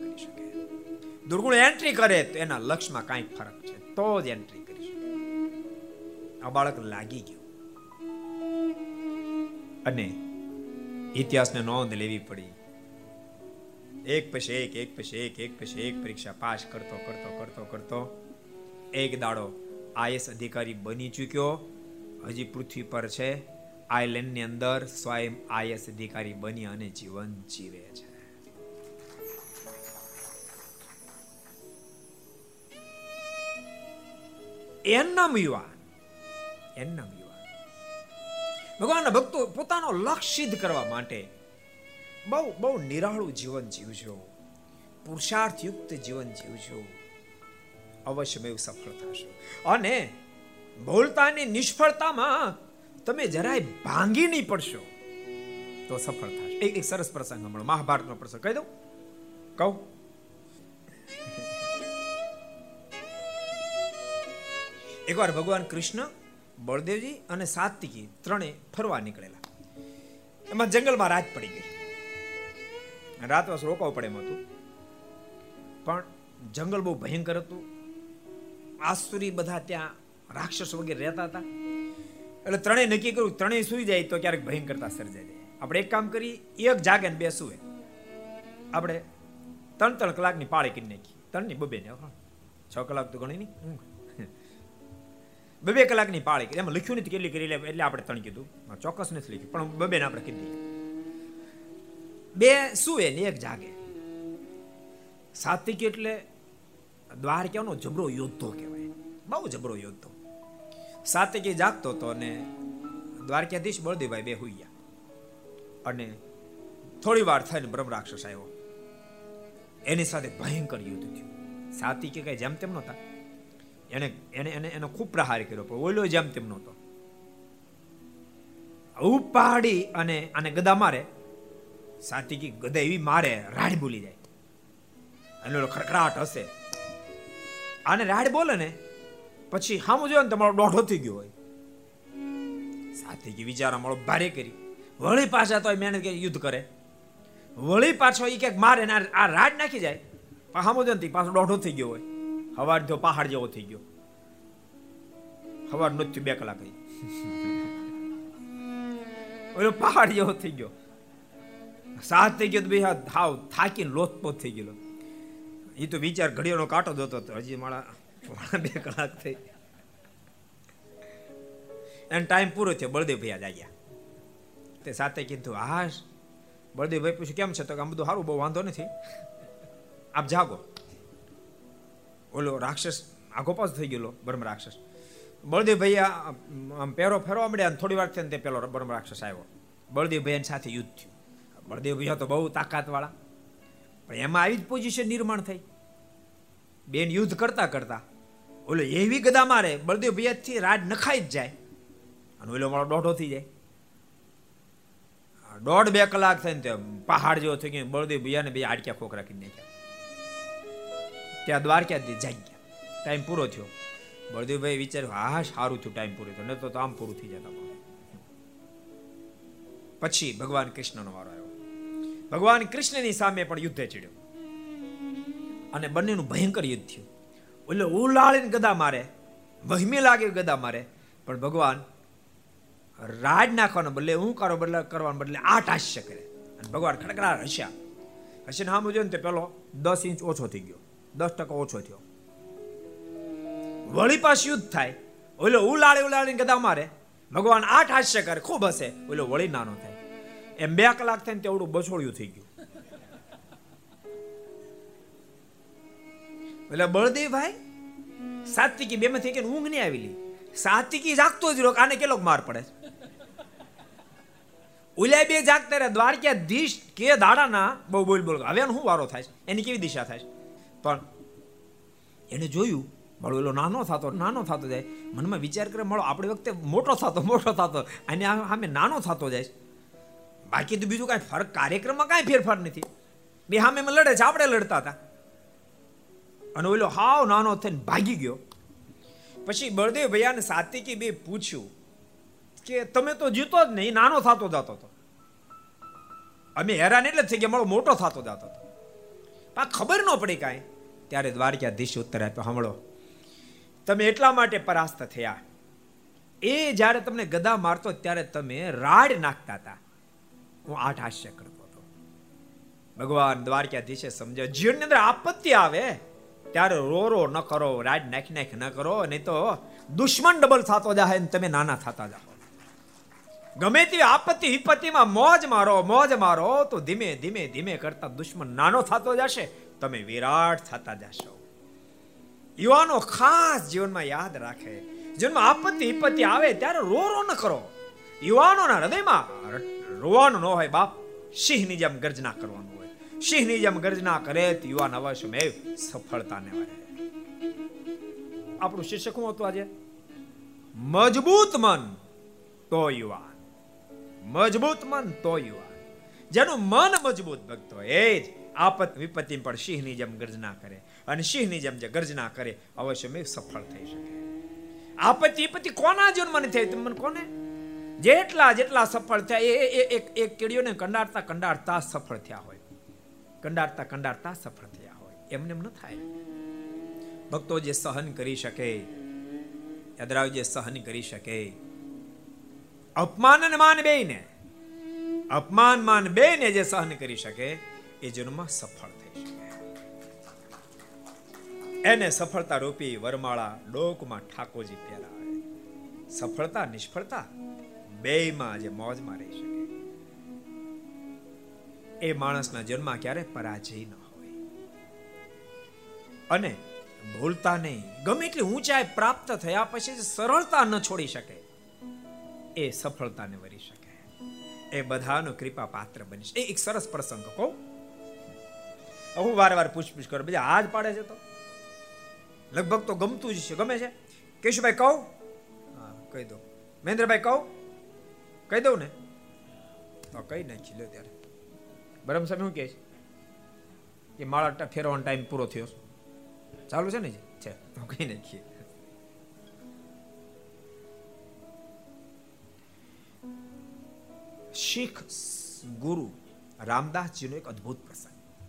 Speaker 1: દુર્ગુણ એન્ટ્રી કરે તો એના લક્ષમાં કાંઈક ફરક છે. તો જ એન્ટ્રી કરી આ બાળક લાગી ગયું. અને ઇતિહાસને નોંધ લેવી પડી. એક પછી એક એક પછી એક એક પછી એક પરીક્ષા પાસ કરતો કરતો કરતો કરતો એક દાડો આઈએસ અધિકારી બની ચૂક્યો. હજી પૃથ્વી પર છે. આયલેન્ડની અંદર સ્વયં આઈએસ અધિકારી બની અને જીવન જીવે છે. એનામ યુવાન. એનમ યુવાન. ભગવાનના ભક્તો પોતાનો લક્ષ્ય સિદ્ધ કરવા માટે બહુ બહુ નિરાળું જીવન જીવજો. પુરુષાર્થ યુક્ત જીવન જીવજો. અવશ્ય સફળ થશો. અને ભૂલતાની નિષ્ફળતામાં તમે જરાય ભાંગી નહીં પડશો તો સફળ થશે. એક એક સરસ પ્રસંગ હમણાં. મહાભારતનો પ્રસંગ કહી દઉં. કહું. એકવાર ભગવાન કૃષ્ણ, બળદેવજી અને સાત્વિકી ત્રણે ફરવા નીકળેલા. એમાં જંગલમાં રાત પડી ગઈ. રાતવાસ રોકાવું પડે એમ હતું. પણ જંગલ બહુ ભયંકર હતું. આસુરી બધા ત્યાં રાક્ષસ વગેરે રહેતા હતા. એટલે ત્રણેય નક્કી કર્યું, ત્રણેય સુઈ જાય તો ક્યારેક ભયંકરતા સર્જાઈ જાય આપણે એક કામ કરી એક જાગે ને બે સુવે આપણે ત્રણ ત્રણ કલાકની પાળી કરી નાખી ત્રણની બબે ને છ કલાક તો ગણી નહીં. બબે કલાકની પાળી એમાં લખ્યું નથી કેટલી કરી એટલે આપણે ત્રણ કીધું. ચોક્કસ નથી લખ્યું, પણ બે ને આપણે કીધી. બે સુવે ને એક જાગે? સાત્વિક એટલે દ્વારકાનો જબરો યોદ્ધો કહેવાય. બહુ જબરો યોદ્ધો. સાત્વિકી જાગતો હતો અને દ્વારકાધીશ બળદેવભાઈ બે હોઈ અને થોડી વાર થઈને બ્રહ્મ રાક્ષસ આવ્યો. એની સાથે ભયંકર યુદ્ધ થયું. સાત્વિકી કઈ જેમ તેમ નહોતા. એને એને એને, એનો ખૂબ પ્રહાર કર્યો, પણ ઓલો જેમ તેમ નહોતો. ઉપાડી અને આને ગદા મારે સાત્વિકી ગદા એવી મારે, રાડ બોલી જાય. અને ઓલો ખડખડાટ હશે. આને રાડ બોલે ને, પછી હામું જોયો ને તમારો દોઢો થઈ ગયો હોય. સાત્વિકી વિચારા મળો ભારે કરી. વળી પાછા તો મહેનત કરી યુદ્ધ કરે. વળી પાછો એ ક્યાંક મારે ને આ રાડ નાખી જાય. પણ હામું જોયો ને પાછો દોઢો થઈ ગયો હોય. હવાર જો પહાડ જેવો થઈ ગયો. હવાર નથી બે કલાક થઈ ઓલો પહાડ જેવો થઈ ગયો. સાત થઈ ગયો તો ભાઈ થાવ થાકીને લોથપોથ થઈ ગયેલો. એ તો વિચાર ઘડીઓનો કાંટો દોતો હતો. હજી મારા બે કલાક થઈ. એનો ટાઈમ પૂરો થયો. બળદેવ જાગ્યા તે સાથે કીધું, હાશ, બળદેવભાઈ પૂછ્યું, કેમ છે? તો આમ બધું સારું, બહુ વાંધો નથી. આપ જાગો. ઓલો રાક્ષસ આઘોપાસ થઈ ગયેલો બ્રહ્મ રાક્ષસ. બળદેવ ભૈયા આમ પેરો ફેરવા મળ્યા થોડી વાર થઈને તે પેલો બ્રહ્મ રાક્ષસ આવ્યો. બળદેવ સાથે યુદ્ધ થયું. બળદેવ તો બહુ તાકાતવાળા. પણ એમાં આવી જ પોઝિશન નિર્માણ થઈ. બેન યુદ્ધ કરતા કરતા, ઓલો એવી ગદા મારે બળદેવ ભૈયાથી રાજ નખાઈ જ જાય. અને ઓલો મારો દોઢો થઈ જાય. દોઢ બે કલાક થઈને તે પહાડ જેવો થઈ ગયો. બળદેવ ભૈયાને બે આડક્યા ખોખ રાખી નાખ્યા. ત્યાં દ્વારકાથી ગયા ટાઈમ પૂરો થયો. બળદેવભાઈ વિચાર્યું, હા સારું થયું ટાઈમ પૂરો થયો. ન તો આમ પૂરું થઈ જતા પછી ભગવાન કૃષ્ણનો વારો આવ્યો. ભગવાન કૃષ્ણની સામે પણ યુદ્ધે ચડ્યો. અને બંનેનું ભયંકર યુદ્ધ થયું. એટલે ઉલાળીને ગદા મારે મહિમે લાગે ગદા મારે, પણ ભગવાન રાજ નાખવાનો બદલે હું કરો બદલે, કરવાનો બદલે આઠ હાસ્ય કરે. અને ભગવાન ખડકડા હસ્યા. હસીને હા મુજબ ને તે પેલો દસ ઇંચ ઓછો થઈ ગયો. દસ ટકા ઓછો થયો. વળી પાસ યુદ્ધ થાય. ઓલો ઉલાળી ઉલાળીને ગદા મારે ભગવાન આઠ હાસ્ય કરે, ખૂબ હશે. ઓલો વળી નાનો થાય. એમ બે કલાક થઈને તેવડું બછોડ્યું થઈ ગયું. એટલે બળદેવભાઈ, સાત્વિકી બે માંથી કે ઊંઘ નહીં આવેલી સાત્વિકી જાગતો જ રોક આને કેટલોક માર પડે ઉલ્યા બે જાગતા રહ્યા દ્વારકા ધીશ કે દાડાના બહુ બોલ બોલ હવે શું વારો થાય એની કેવી દિશા થાય છે? પણ એને જોયું મારો એલો નાનો થતો નાનો થતો જાય. મનમાં વિચાર કરે મારો આપણી વખતે મોટો થતો મોટો થતો, અને સામે નાનો થતો જાય. બાકી તો બીજું કાંઈ ફરક, કાર્યક્રમમાં કાંઈ ફેરફાર નથી. બે સામે લડે છે, આપણે લડતા હતા. અને ઓલો હાવ નાનો થઈને ભાગી ગયો. પછી બળદેવ ભૈયાને સાત્વિકી બે પૂછ્યું કે, તમે તો જીતો જ નહીં, નાનો થતો જતો હતો અમે હેરાન એટલે જ થઈ ગયા મારો મોટો થતો જતો હતો આ ખબર ન પડી કાંઈ. ત્યારે દ્વારકાધીશ ઉત્તર આપ્યો સાંભળો તમે એટલા માટે પરાસ્ત થયા. એ જ્યારે તમને ગદા મારતો ત્યારે તમે રાડ નાખતા હતા. હું આઠ હાસ્ય કરતો હતો. ભગવાન દ્વારકાધીશે સમજ્યો, જીવનની અંદર આપત્તિ આવે. ત્યારે રો રો ન કરો, રાડ નાખ નાખ ન કરો, નહીં તો દુશ્મન ડબલ થતો જાય તમે નાના થતા જાઓ ગમે તે આપત્તિ વિપત્તિમાં મોજ મારો મોજ મારો, તો ધીમે ધીમે ધીમે કરતા દુશ્મન નાનો થતો જશે, તમે વિરાટ થતા જશો. યુવાનો ખાસ જીવનમાં યાદ રાખે. જીવનમાં આપત્તિ વિપત્તિ આવે ત્યારે રો રો ન કરો. યુવાનોના હૃદયમાં રોવાનું ન હોય બાપ, સિંહની જેમ ગર્જના કરવાનું હોય. સિંહની જેમ ગર્જના કરે તો યુવાન અવશ્યમેવ સફળતાને વાળે. આપણું શીર્ષક શું હતું આજે? મજબૂત મન, તો યુવાન. મજબૂત મન તો યુવા જેનું મન મજબૂત ભક્તો એ જ આપત વિપત્તિ પણ સિંહની જેમ ગર્જના કરે અને સિંહની જેમ જે ગર્જના કરે અવશ્યમેવ સફળ થઈ શકે. આપત્તિ વિપત્તિ કોના જીવનમાં થઈ તમને કોને? જેટલા જેટલા સફળ થયા, એ એક એક કીડીઓને કંડારતા કંડારતા સફળ થયા હોય. કંડારતા કંડારતા સફળ થયા હોય. એમને એમ ન થાય. ભક્તો જે સહન કરી શકે યાદરાવ જે સહન કરી શકે અપમાન અને માન બે ને અપમાન, માન બે ને જે સહન કરી શકે, એ જન્મમાં સફળ થઈ શકે. એને સફળતા રૂપી વરમાળા ડોકમાં ઠાકોરજી પહેરાવે. સફળતા, નિષ્ફળતા બેમાં જે મોજમાં રહી શકે. એ માણસના જન્મ ક્યારે પરાજય ન હોય. અને ભૂલતા નહીં. ગમે એટલી ઊંચાઈ પ્રાપ્ત થયા પછી સરળતા ન છોડી શકે. એ સફળતાને વરી શકે. એ બધાનો કૃપા પાત્ર બની એ એક સરસ પ્રસંગ કહું. હું વારે વાર પૂછપૂછ કરું. બધા હાથ પાડે છે તો. લગભગ તો ગમતું જ છે. ગમે છે. કેશુભાઈ કહું. હા, કહી દો. મહેન્દ્રભાઈ કહું. કહી દઉં ને? તો કઈ નાખી લો ત્યારે. બરાબર સાહેબ શું કહે છે? કે માળા ફેરવાનો ટાઈમ પૂરો થયો ચાલુ છે ને છે. કઈ નાખીએ. શીખ ગુરુ રામદાસજીનો એક અદ્ભુત પ્રસંગ.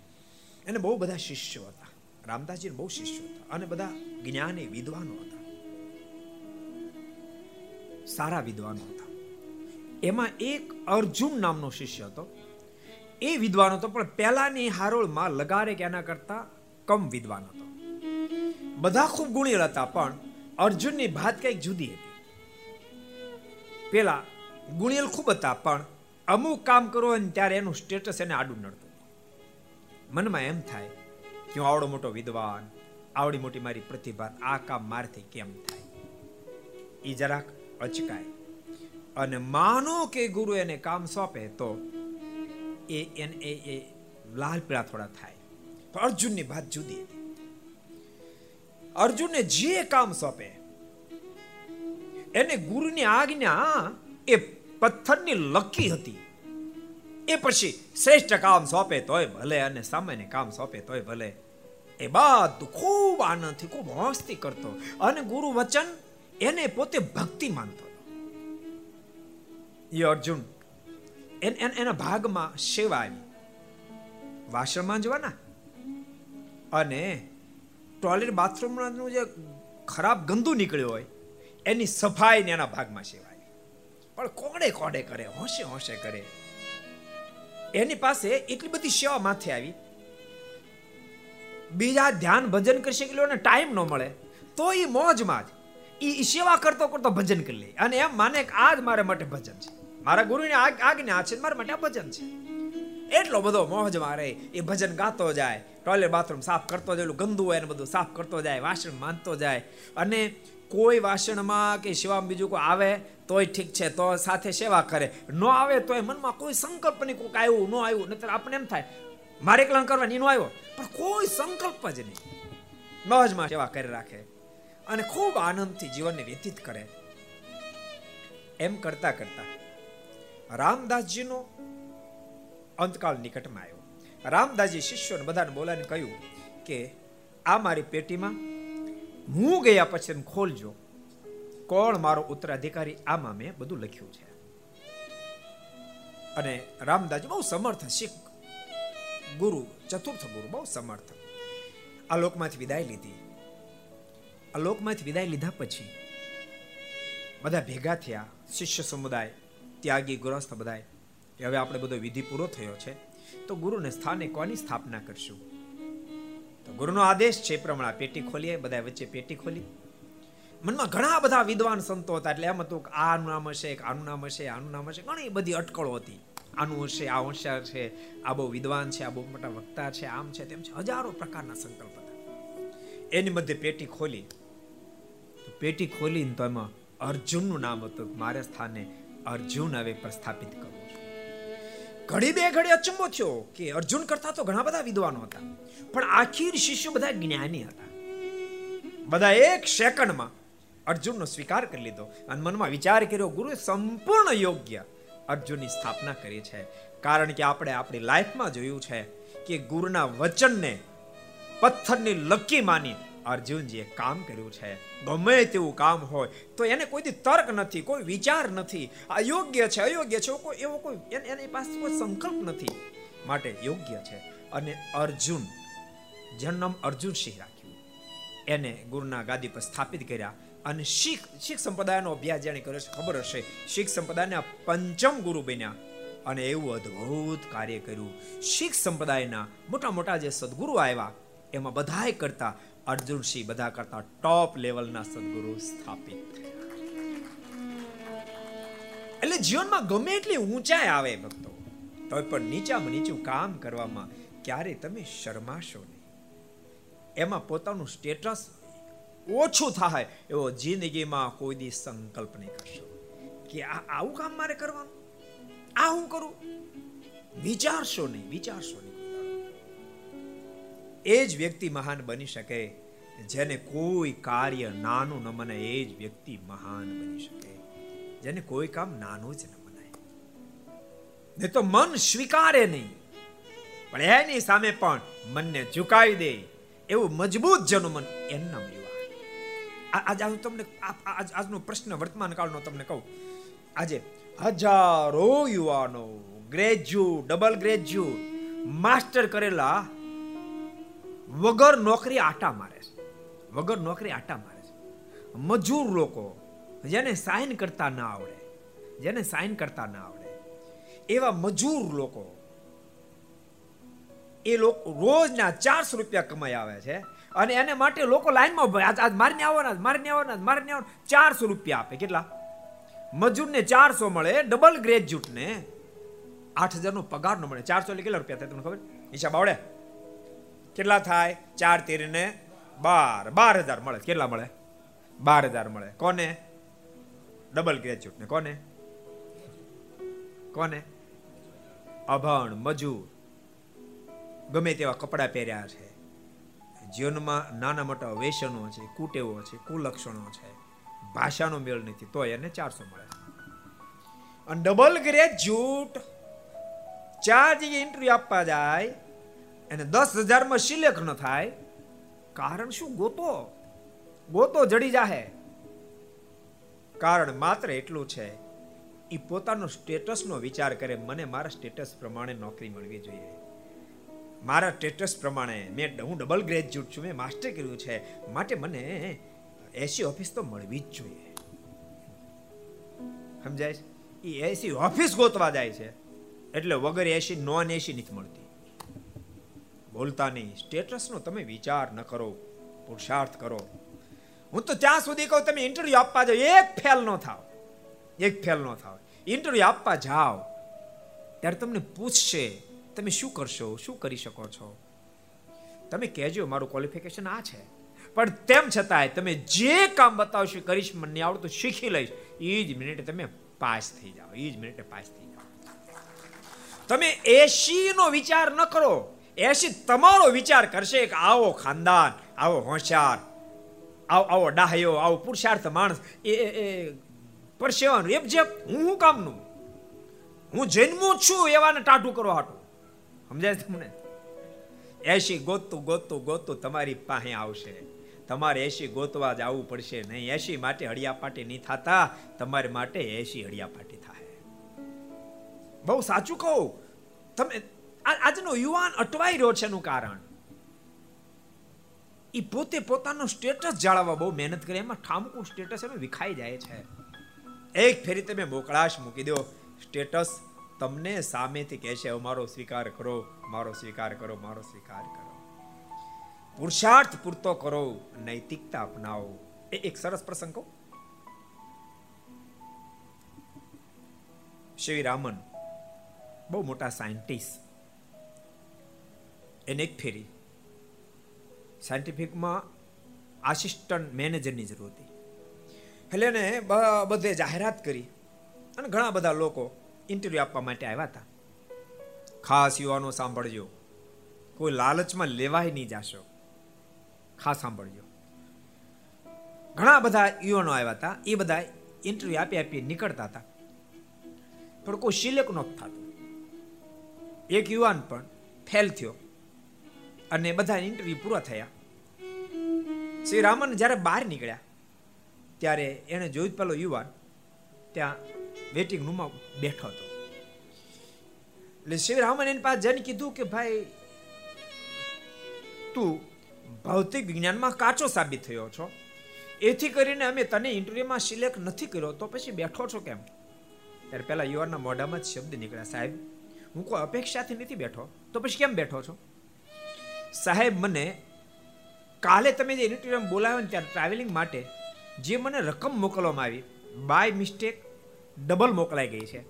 Speaker 1: એને બહુ બધા શિષ્યો હતા. રામદાસજી બહુ શિષ્યો હતા અને બધા જ્ઞાની વિદ્વાનો હતા. સારા વિદ્વાનો હતા. એમાં એક અર્જુન નામનો શિષ્ય હતો. એ વિદ્વાન હતો, પણ પહેલાની હારોળમાં લગારે કે એના કરતા કમ વિદ્વાન હતો. બધા ખૂબ ગુણી હતા, પણ અર્જુનની ભાત કંઈક જુદી હતી. પેલા ગુણિયલ ખૂબ હતા, પણ અમુક કામ કરો ને ત્યારે એનું સ્ટેટસ એને આડું નડતું. મનમાં એમ થાય, કે હું આવડો મોટો વિદ્વાન, આવડી મોટી મારી પ્રતિભા આ કામ મારથી કેમ થાય? એ જરાક અચકાય. અને માનો કે ગુરુ એને કામ સોંપે તો એ એને એ એ લાલ પીળા થોડા થાય. પણ અર્જુનની વાત જુદી હતી. અર્જુનને જે કામ સોંપે, એને ગુરુની આજ્ઞા એ પથ્થરની લકી હતી. એ પછી શ્રેષ્ઠ કામ સોંપે તોય ભલે અને સામાન્ય કામ સોંપે તોય ભલે. એ બધું ખૂબ આનંદથી, ખૂબ મસ્તી કરતો અને ગુરુ વચન એને પોતે ભક્તિ માનતો. એ અર્જુન, એના ભાગમાં સેવા આવી. વાસણમાં જવાના? અને ટોયલેટ બાથરૂમનું જે ખરાબ ગંદુ નીકળ્યું હોય, એની સફાઈ એના ભાગમાં સેવા પણ કોડે કોડે કરે? હોશે હોશે કરે. એની પાસે એટલી બધી સેવા માથે આવી. બીજા ધ્યાન ભજન કરી શકે ને ટાઈમ ન મળે, તો એ મોજમાં જ. એ સેવા કરતો કરતો ભજન કરી લે. અને એમ માને કે આ જ મારા માટે ભજન છે. મારા ગુરુની આજ્ઞા છે મારા માટે આ ભજન છે. એટલો બધો મોજ મારે એ ભજન ગાતો જાય ટોયલેટ બાથરૂમ સાફ કરતો જાય ગંદુ હોય એને બધું સાફ કરતો જાય વાસણ માનતો જાય. અને કોઈ વાસણમાં કે સેવામાં બીજું કોઈ આવે, તોય ઠીક છે, તો સાથે સેવા કરે. ન આવે તોય મનમાં કોઈ સંકલ્પ નહીં કોઈક આવ્યું, ન આવ્યું, નહીતર આપણે એમ થાય, મારે એકલા કરવાની નો આવ્યો. પણ કોઈ સંકલ્પ જ નહીં. મોજમાં સેવા કરી રાખે અને ખૂબ આનંદથી જીવનને વ્યતીત કરે. એમ કરતા કરતા રામદાસજીનો અંતકાળ નિકટમાં આવ્યો. રામદાસજી શિષ્યોને બધાને બોલાવીને કહ્યું કે, આ મારી પેટીમાં હું ગયા પછી ખોલજો. કોણ મારો ઉત્તરાધિકારી? આમાં મેં બધું લખ્યું છે. અને રામદાસજી બહુ સમર્થ શીખ ગુરુ, ચતુર્થ ગુરુ, બહુ સમર્થ. આ લોકમાંથી વિદાય લીધી. આ લોકમાંથી વિદાય લીધા પછી બધા ભેગા થયા. શિષ્ય સમુદાય, ત્યાગી ગુરસ્થ બધાય. હવે આપણે બધો વિધિ પૂરો થયો છે. તો ગુરુને સ્થાને કોની સ્થાપના કરશું? તો ગુરુનો આદેશ છે પ્રમાણે પેટી ખોલીએ બધા વચ્ચે પેટી ખોલી. મનમાં ઘણા બધા વિદ્વાન સંતો હતા, એટલે એમ હતું કે આનું નામ હશે આનું નામ હશે, આનું નામ હશે, ઘણી બધી અટકળો હતી. આનું હશે, આ હોશિયાર છે, આ બહુ વિદ્વાન છે, આ બહુ મોટા વક્તા છે, આમ છે, તેમ છે, હજારો પ્રકારના સંકલ્પ હતા. એની મધ્ય પેટી ખોલી. પેટી ખોલીને તો એમાં અર્જુનનું નામ હતું મારે સ્થાને અર્જુન હવે પ્રસ્થાપિત કરવું. ઘડી બે ઘડી અચંબો થયો કે અર્જુન કરતા તો ઘણા બધા વિદ્વાનો હતા. પણ આખીર શિષ્યો બધા જ્ઞાની હતા. બધા એક સેકન્ડમાં અર્જુનનો સ્વીકાર કરી લીધો અને મનમાં વિચાર કર્યો ગુરુ સંપૂર્ણ યોગ્ય અર્જુનની સ્થાપના કરી છે. કારણ કે આપણે આપણી લાઈફમાં જોયું છે કે ગુરુના વચનને પથ્થરની લકી માની અર્જુનજીએ કામ કર્યું છે. ગમે તેવું કામ હોય તો એને કોઈ તર્ક નથી, કોઈ વિચાર નથી. અયોગ્ય છે અયોગ્ય છે, કોઈ એવો કોઈ એની પાસે કોઈ સંકલ્પ નથી માટે યોગ્ય છે. અને અર્જુન, જન્મ અર્જુન સિંહ રાખ્યું. એને ગુરુના ગાદી પર સ્થાપિત કર્યા અને શીખ શીખ સંપ્રદાયનો અભ્યાસ જેને કર્યો છે, ખબર હશે. શીખ સંપ્રદાયના પંચમ ગુરુ બન્યા અને એવું અદ્ભુત કાર્ય કર્યું. શીખ સંપ્રદાયના મોટા મોટા જે સદગુરુ આવ્યા, એમાં બધાએ કરતા અર્જુનસિંહ બધા કરતા ટોપ લેવલના સદગુરુ સ્થાપિત એટલે જીવનમાં ગમે એટલી ઊંચાઈ આવે ભક્તો તો પણ નીચામાં નીચું કામ કરવામાં ક્યારે તમે શરમાશો નહીં. એમાં પોતાનું સ્ટેટસ ઓછું થાય એવો જિંદગીમાં કોઈ દી સંકલ્પ નહીં કરશો કે આ આવું કામ મારે કરવાનું? આ હું કરું? વિચારશો નહીં વિચારશો નહીં. એ જ વ્યક્તિ મહાન બની શકે, જેને કોઈ કાર્ય નાનું ન મને એ જ વ્યક્તિ મહાન બની શકે, જેને કોઈ કામ નાનું જ ન મનાય. ને તો મન સ્વીકારે નહીં, પણ એની સામે પણ મનને ઝુકાવી દે, એવું મજબૂત જેનું મન એમના આજે હું તમને આજનો પ્રશ્ન વર્તમાન કાળનો તમને કહું. આજે હજારો યુવાનો ગ્રેજ્યુએટ ડબલ ગ્રેજ્યુએટ માસ્ટર કરેલા વગર નોકરી આટા મારે છે. વગર નોકરી આટા મારે છે. મજૂર લોકો જેને સાઇન કરતા ના આવડે, જેને સાઇન કરતા ના આવડે, એવા મજૂર લોકો એ લોકો રોજના ચારસો રૂપિયા કમાઈ આવે છે અને એને માટે લોકો લાઈનમાં આજ મારીને આવવાના મારીને આવવાના મારીને આવવાના ચારસો રૂપિયા આપે. કેટલા? મજૂરને ચારસો મળે, ડબલ ગ્રેજ્યુટને આઠ હજારનો પગાર ન મળે. ચારસો એટલે કેટલા રૂપિયા થાય તમને ખબર? હિસાબ આવડે? કેટલા થાય? ચાર, તેર ને બાર. બાર હજાર મળે. કેટલા મળે? બાર હજાર મળે. કોને? ડબલ ગ્રેજ્યુએટ ને કોને? કોને? અભણ, મજૂર. ગમે તેવા કપડાં પહેર્યા છે. જીવનમાં નાના મોટા વેસનો છે, કુટેવો છે, કુલક્ષણો છે. ભાષાનો મેળ નથી, તો એને ચારસો મળે. અને ડબલ ગ્રેજ્યુટ ચાર જગ્યાએ ઇન્ટરવ્યુ આપવા જાય. અને દસ હજારમાં સિલેક્ટ ન થાય, કારણ શું? ગોતો. ગોતો જડી જાહે. કારણ માત્ર એટલું છે એ પોતાનો સ્ટેટસનો વિચાર કરે, મને મારા સ્ટેટસ પ્રમાણે નોકરી મળવી જોઈએ. મારા સ્ટેટસ પ્રમાણે મેં હું ડબલ ગ્રેજ્યુએટ છું, મેં માસ્ટર કર્યું છે, માટે મને એસી ઓફિસ તો મળવી જ જોઈએ. સમજાય એ એસી ઓફિસ ગોતવા જાય છે, એટલે વગર એસી, નોન એસી નથી મળતી. બોલતા નહીં સ્ટેટસનો તમે વિચાર ન કરો, પુરુષાર્થ કરો. હું તો ત્યાં સુધી કહું, તમે ઇન્ટરવ્યુ આપવા જાઓ, એક ફેલ ન થાવ, એક ફેલ ન થાવ. ઇન્ટરવ્યુ આપવા જાઓ, ત્યારે તમને પૂછશે, તમે શું કરશો, શું કરી શકો છો? તમે કહેજો, મારું ક્વોલિફિકેશન આ છે. પણ તેમ છતાંય તમે જે કામ બતાવશો કરીશ, મને આવડતું શીખી લઈશ. એ જ મિનિટે તમે પાસ થઈ જાઓ એ જ મિનિટે પાસ થઈ જાઓ. તમે એસી નો વિચાર ન કરો. એસી તમારો વિચાર કરશે કે આવો ખાનદાન, આવો હોશિયાર, આવો આવો ડાહ્યો, આવો પુરુષાર્થ માણસ, એ એ પરસેવાનું. એમ જેપ હું હું કામનું? હું જન્મું છું એવાને ટાટું કરવા હાટું. સમજાય તમને? એસી ગોતતું ગોતતું ગોતતું તમારી પાસે આવશે. તમારે એસી ગોતવા જ આવવું પડશે નહીં. એસી માટે હળિયાપાટી નહીં થતા. તમારે માટે એસી હળિયાપાટી થાય. બહુ સાચું કહું. તમે આજનો યુવાન અટવાઈ રહ્યો છે એનું કારણ. એ પોતે પોતાનો સ્ટેટસ જાળવવા બહુ મહેનત કરે, એમાં ઠામકું સ્ટેટસ એનું વિખાઈ જાય છે. એક ફેરી તમે મોકળાશ મૂકી દો સ્ટેટસ તમને સામેથી કહેશે મારો સ્વીકાર કરો, મારો સ્વીકાર કરો, મારો સ્વીકાર કરો. પુરુષાર્થ પૂરતો કરો, નૈતિકતા અપનાવો. એ એક સરસ પ્રસંગ કહો શ્રી રામન, બહુ મોટા સાયન્ટિસ્ટ એને એક ફેરી સાયન્ટિફિકમાં આસિસ્ટન્ટ મેનેજરની જરૂર હતી. એટલે એને બધે જાહેરાત કરી અને ઘણા બધા લોકો ઇન્ટરવ્યૂ આપવા માટે આવ્યા હતા. ખાસ યુવાનો સાંભળજો. કોઈ લાલચમાં લેવાય નહીં જાશો. ખાસ સાંભળજો. ઘણા બધા યુવાનો આવ્યા હતા. એ બધા ઇન્ટરવ્યૂ આપી આપી નીકળતા હતા. પણ કોઈ સિલેક્ટ નહોતું થતું. એક યુવાન પણ ફેલ થયો. અને બધા ઇન્ટરવ્યુ પૂરા થયા. શ્રી રામન જ્યારે બહાર નીકળ્યા, ત્યારે એણે જોયું પેલો યુવાન ત્યાં વેટિંગ રૂમમાં બેઠો હતો. એટલે શ્રી રામન એની પાસે જઈને કીધું કે, ભાઈ, તું ભૌતિક વિજ્ઞાનમાં કાચો સાબિત થયો છો. એથી કરીને અમે તને ઇન્ટરવ્યુમાં સિલેક્ટ નથી કર્યો, તો પછી બેઠો છો કેમ? ત્યારે પેલા યુવાનના મોઢામાં જ શબ્દ નીકળ્યા, સાહેબ, હું કોઈ અપેક્ષાથી નથી બેઠો, તો પછી કેમ બેઠો છો? સાહેબ, મને કાલે તમે જે ઇન્ટરવ્યુ બોલાવ્યો ને ત્યારે ટ્રાવેલિંગ માટે, જે મને રકમ મોકલવામાં આવી બાય મિસ્ટેક ડબલ મોકલાઈ ગઈ છે.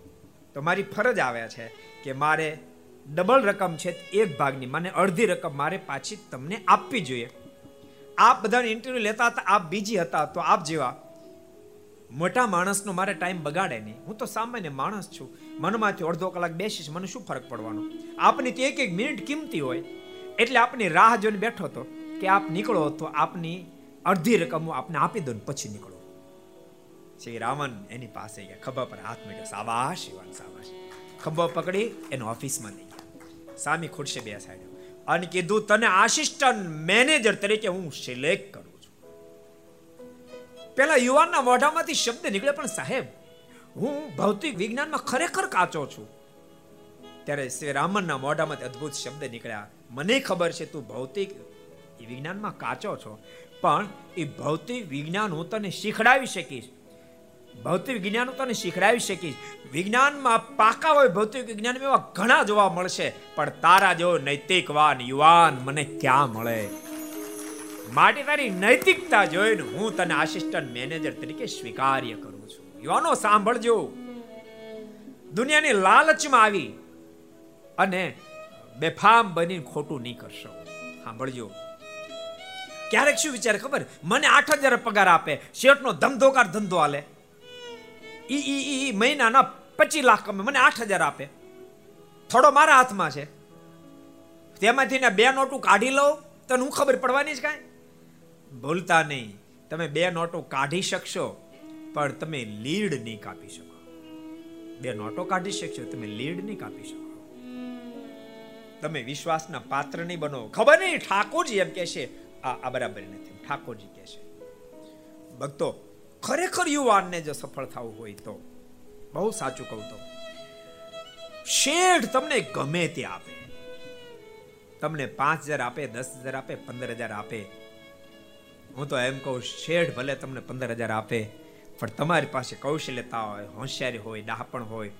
Speaker 1: તો મારી ફરજ આવે છે કે મારે ડબલ રકમ છે એક ભાગની, મને અડધી રકમ મારે પાછી તમને આપવી જોઈએ. આપ બધાને ઇન્ટરવ્યુ લેતા હતા, આપ બીજી હતા, તો આપ જેવા મોટા માણસનો મારે ટાઈમ બગાડે નહીં. હું તો સામાન્ય માણસ છું. મનમાંથી અડધો કલાક બેસીશ, મને શું ફરક પડવાનો? આપની તો એક એક મિનિટ કિંમતી હોય. એટલે આપની રાહ જોઈને બેઠો હતો કે આપ નીકળો તો આપની અડધી રકમ આપને આપી દઉં પછી નીકળો. શ્રી રામન એની પાસે ગયા. ખભા પર હાથ મૂક્યો. સાવાશ શિવાન સાબાશ ખભો પકડી એનો ઓફિસમાં લઈ ગયા. સામી ખુરશી સાઈડ. અને કીધું, તને આસિસ્ટન્ટ મેનેજર તરીકે હું સિલેક્ટ કરું છું. પેલા યુવાનના મોઢામાંથી શબ્દ નીકળે, પણ સાહેબ, હું ભૌતિક વિજ્ઞાનમાં ખરેખર કાચો છું. ત્યારે શ્રી રામનના મોઢામાંથી અદ્ભુત શબ્દ નીકળ્યા. મને ખબર છે તું ભૌતિક વિજ્ઞાનમાં કાચો છો, પણ એ ભૌતિક વિજ્ઞાન હું તને શીખડાવી શકીશ. ભૌતિક વિજ્ઞાન હું તને શીખડાવી શકીશ. વિજ્ઞાનમાં પાકા હોય ભૌતિક વિજ્ઞાન એવા ઘણા જોવા મળશે, પણ તારા જેવો નૈતિકવાન યુવાન મને ક્યાં મળે? માટે તારી નૈતિકતા જોઈને હું તને આસિસ્ટન્ટ મેનેજર તરીકે સ્વીકાર્ય કરું છું. યુવાનો, સાંભળજો. દુનિયાની લાલચમાં આવી અને બેફામ બની ખોટું નહીં કરશો. સાંભળજો. ક્યારેક શું વિચાર ખબર? મને આઠ હજાર પગાર આપે, શેઠનો ધમધોકાર ધંધો હાલે. ઈ ઈ ઈ મહિનાના પચીસ લાખ કમે મને આઠ હજાર આપે. થોડો મારા હાથમાં છે. તેમાંથી ને બે નોટું કાઢી લઉં, તને હું ખબર પડવાની જ કાંઈ? ભૂલતા નહીં. તમે બે નોટો કાઢી શકશો, પણ તમે લીડ નહીં કાપી શકો. બે નોટો કાઢી શકશો, તમે લીડ નહીં કાપી શકો. તમે વિશ્વાસના પાત્ર નહીં બનો. ખબર નહીં, ઠાકોરજી એમ કહેશે, આ આ બરાબર નથી. ઠાકોરજી કહેશે. ભક્તો, ખરેખર યુવાનને જો સફળ થવું હોય તો, બહુ સાચું કહું તો, શેઠ તમને ગમે તે આપે. તમને પાંચ હજાર આપે, દસ હજાર આપે, પંદર હજાર આપે. હું તો એમ કહું, શેઠ ભલે તમને પંદર હજાર આપે, પણ તમારી પાસે કૌશલ્યતા હોય, હોશિયારી હોય ડાપણ હોય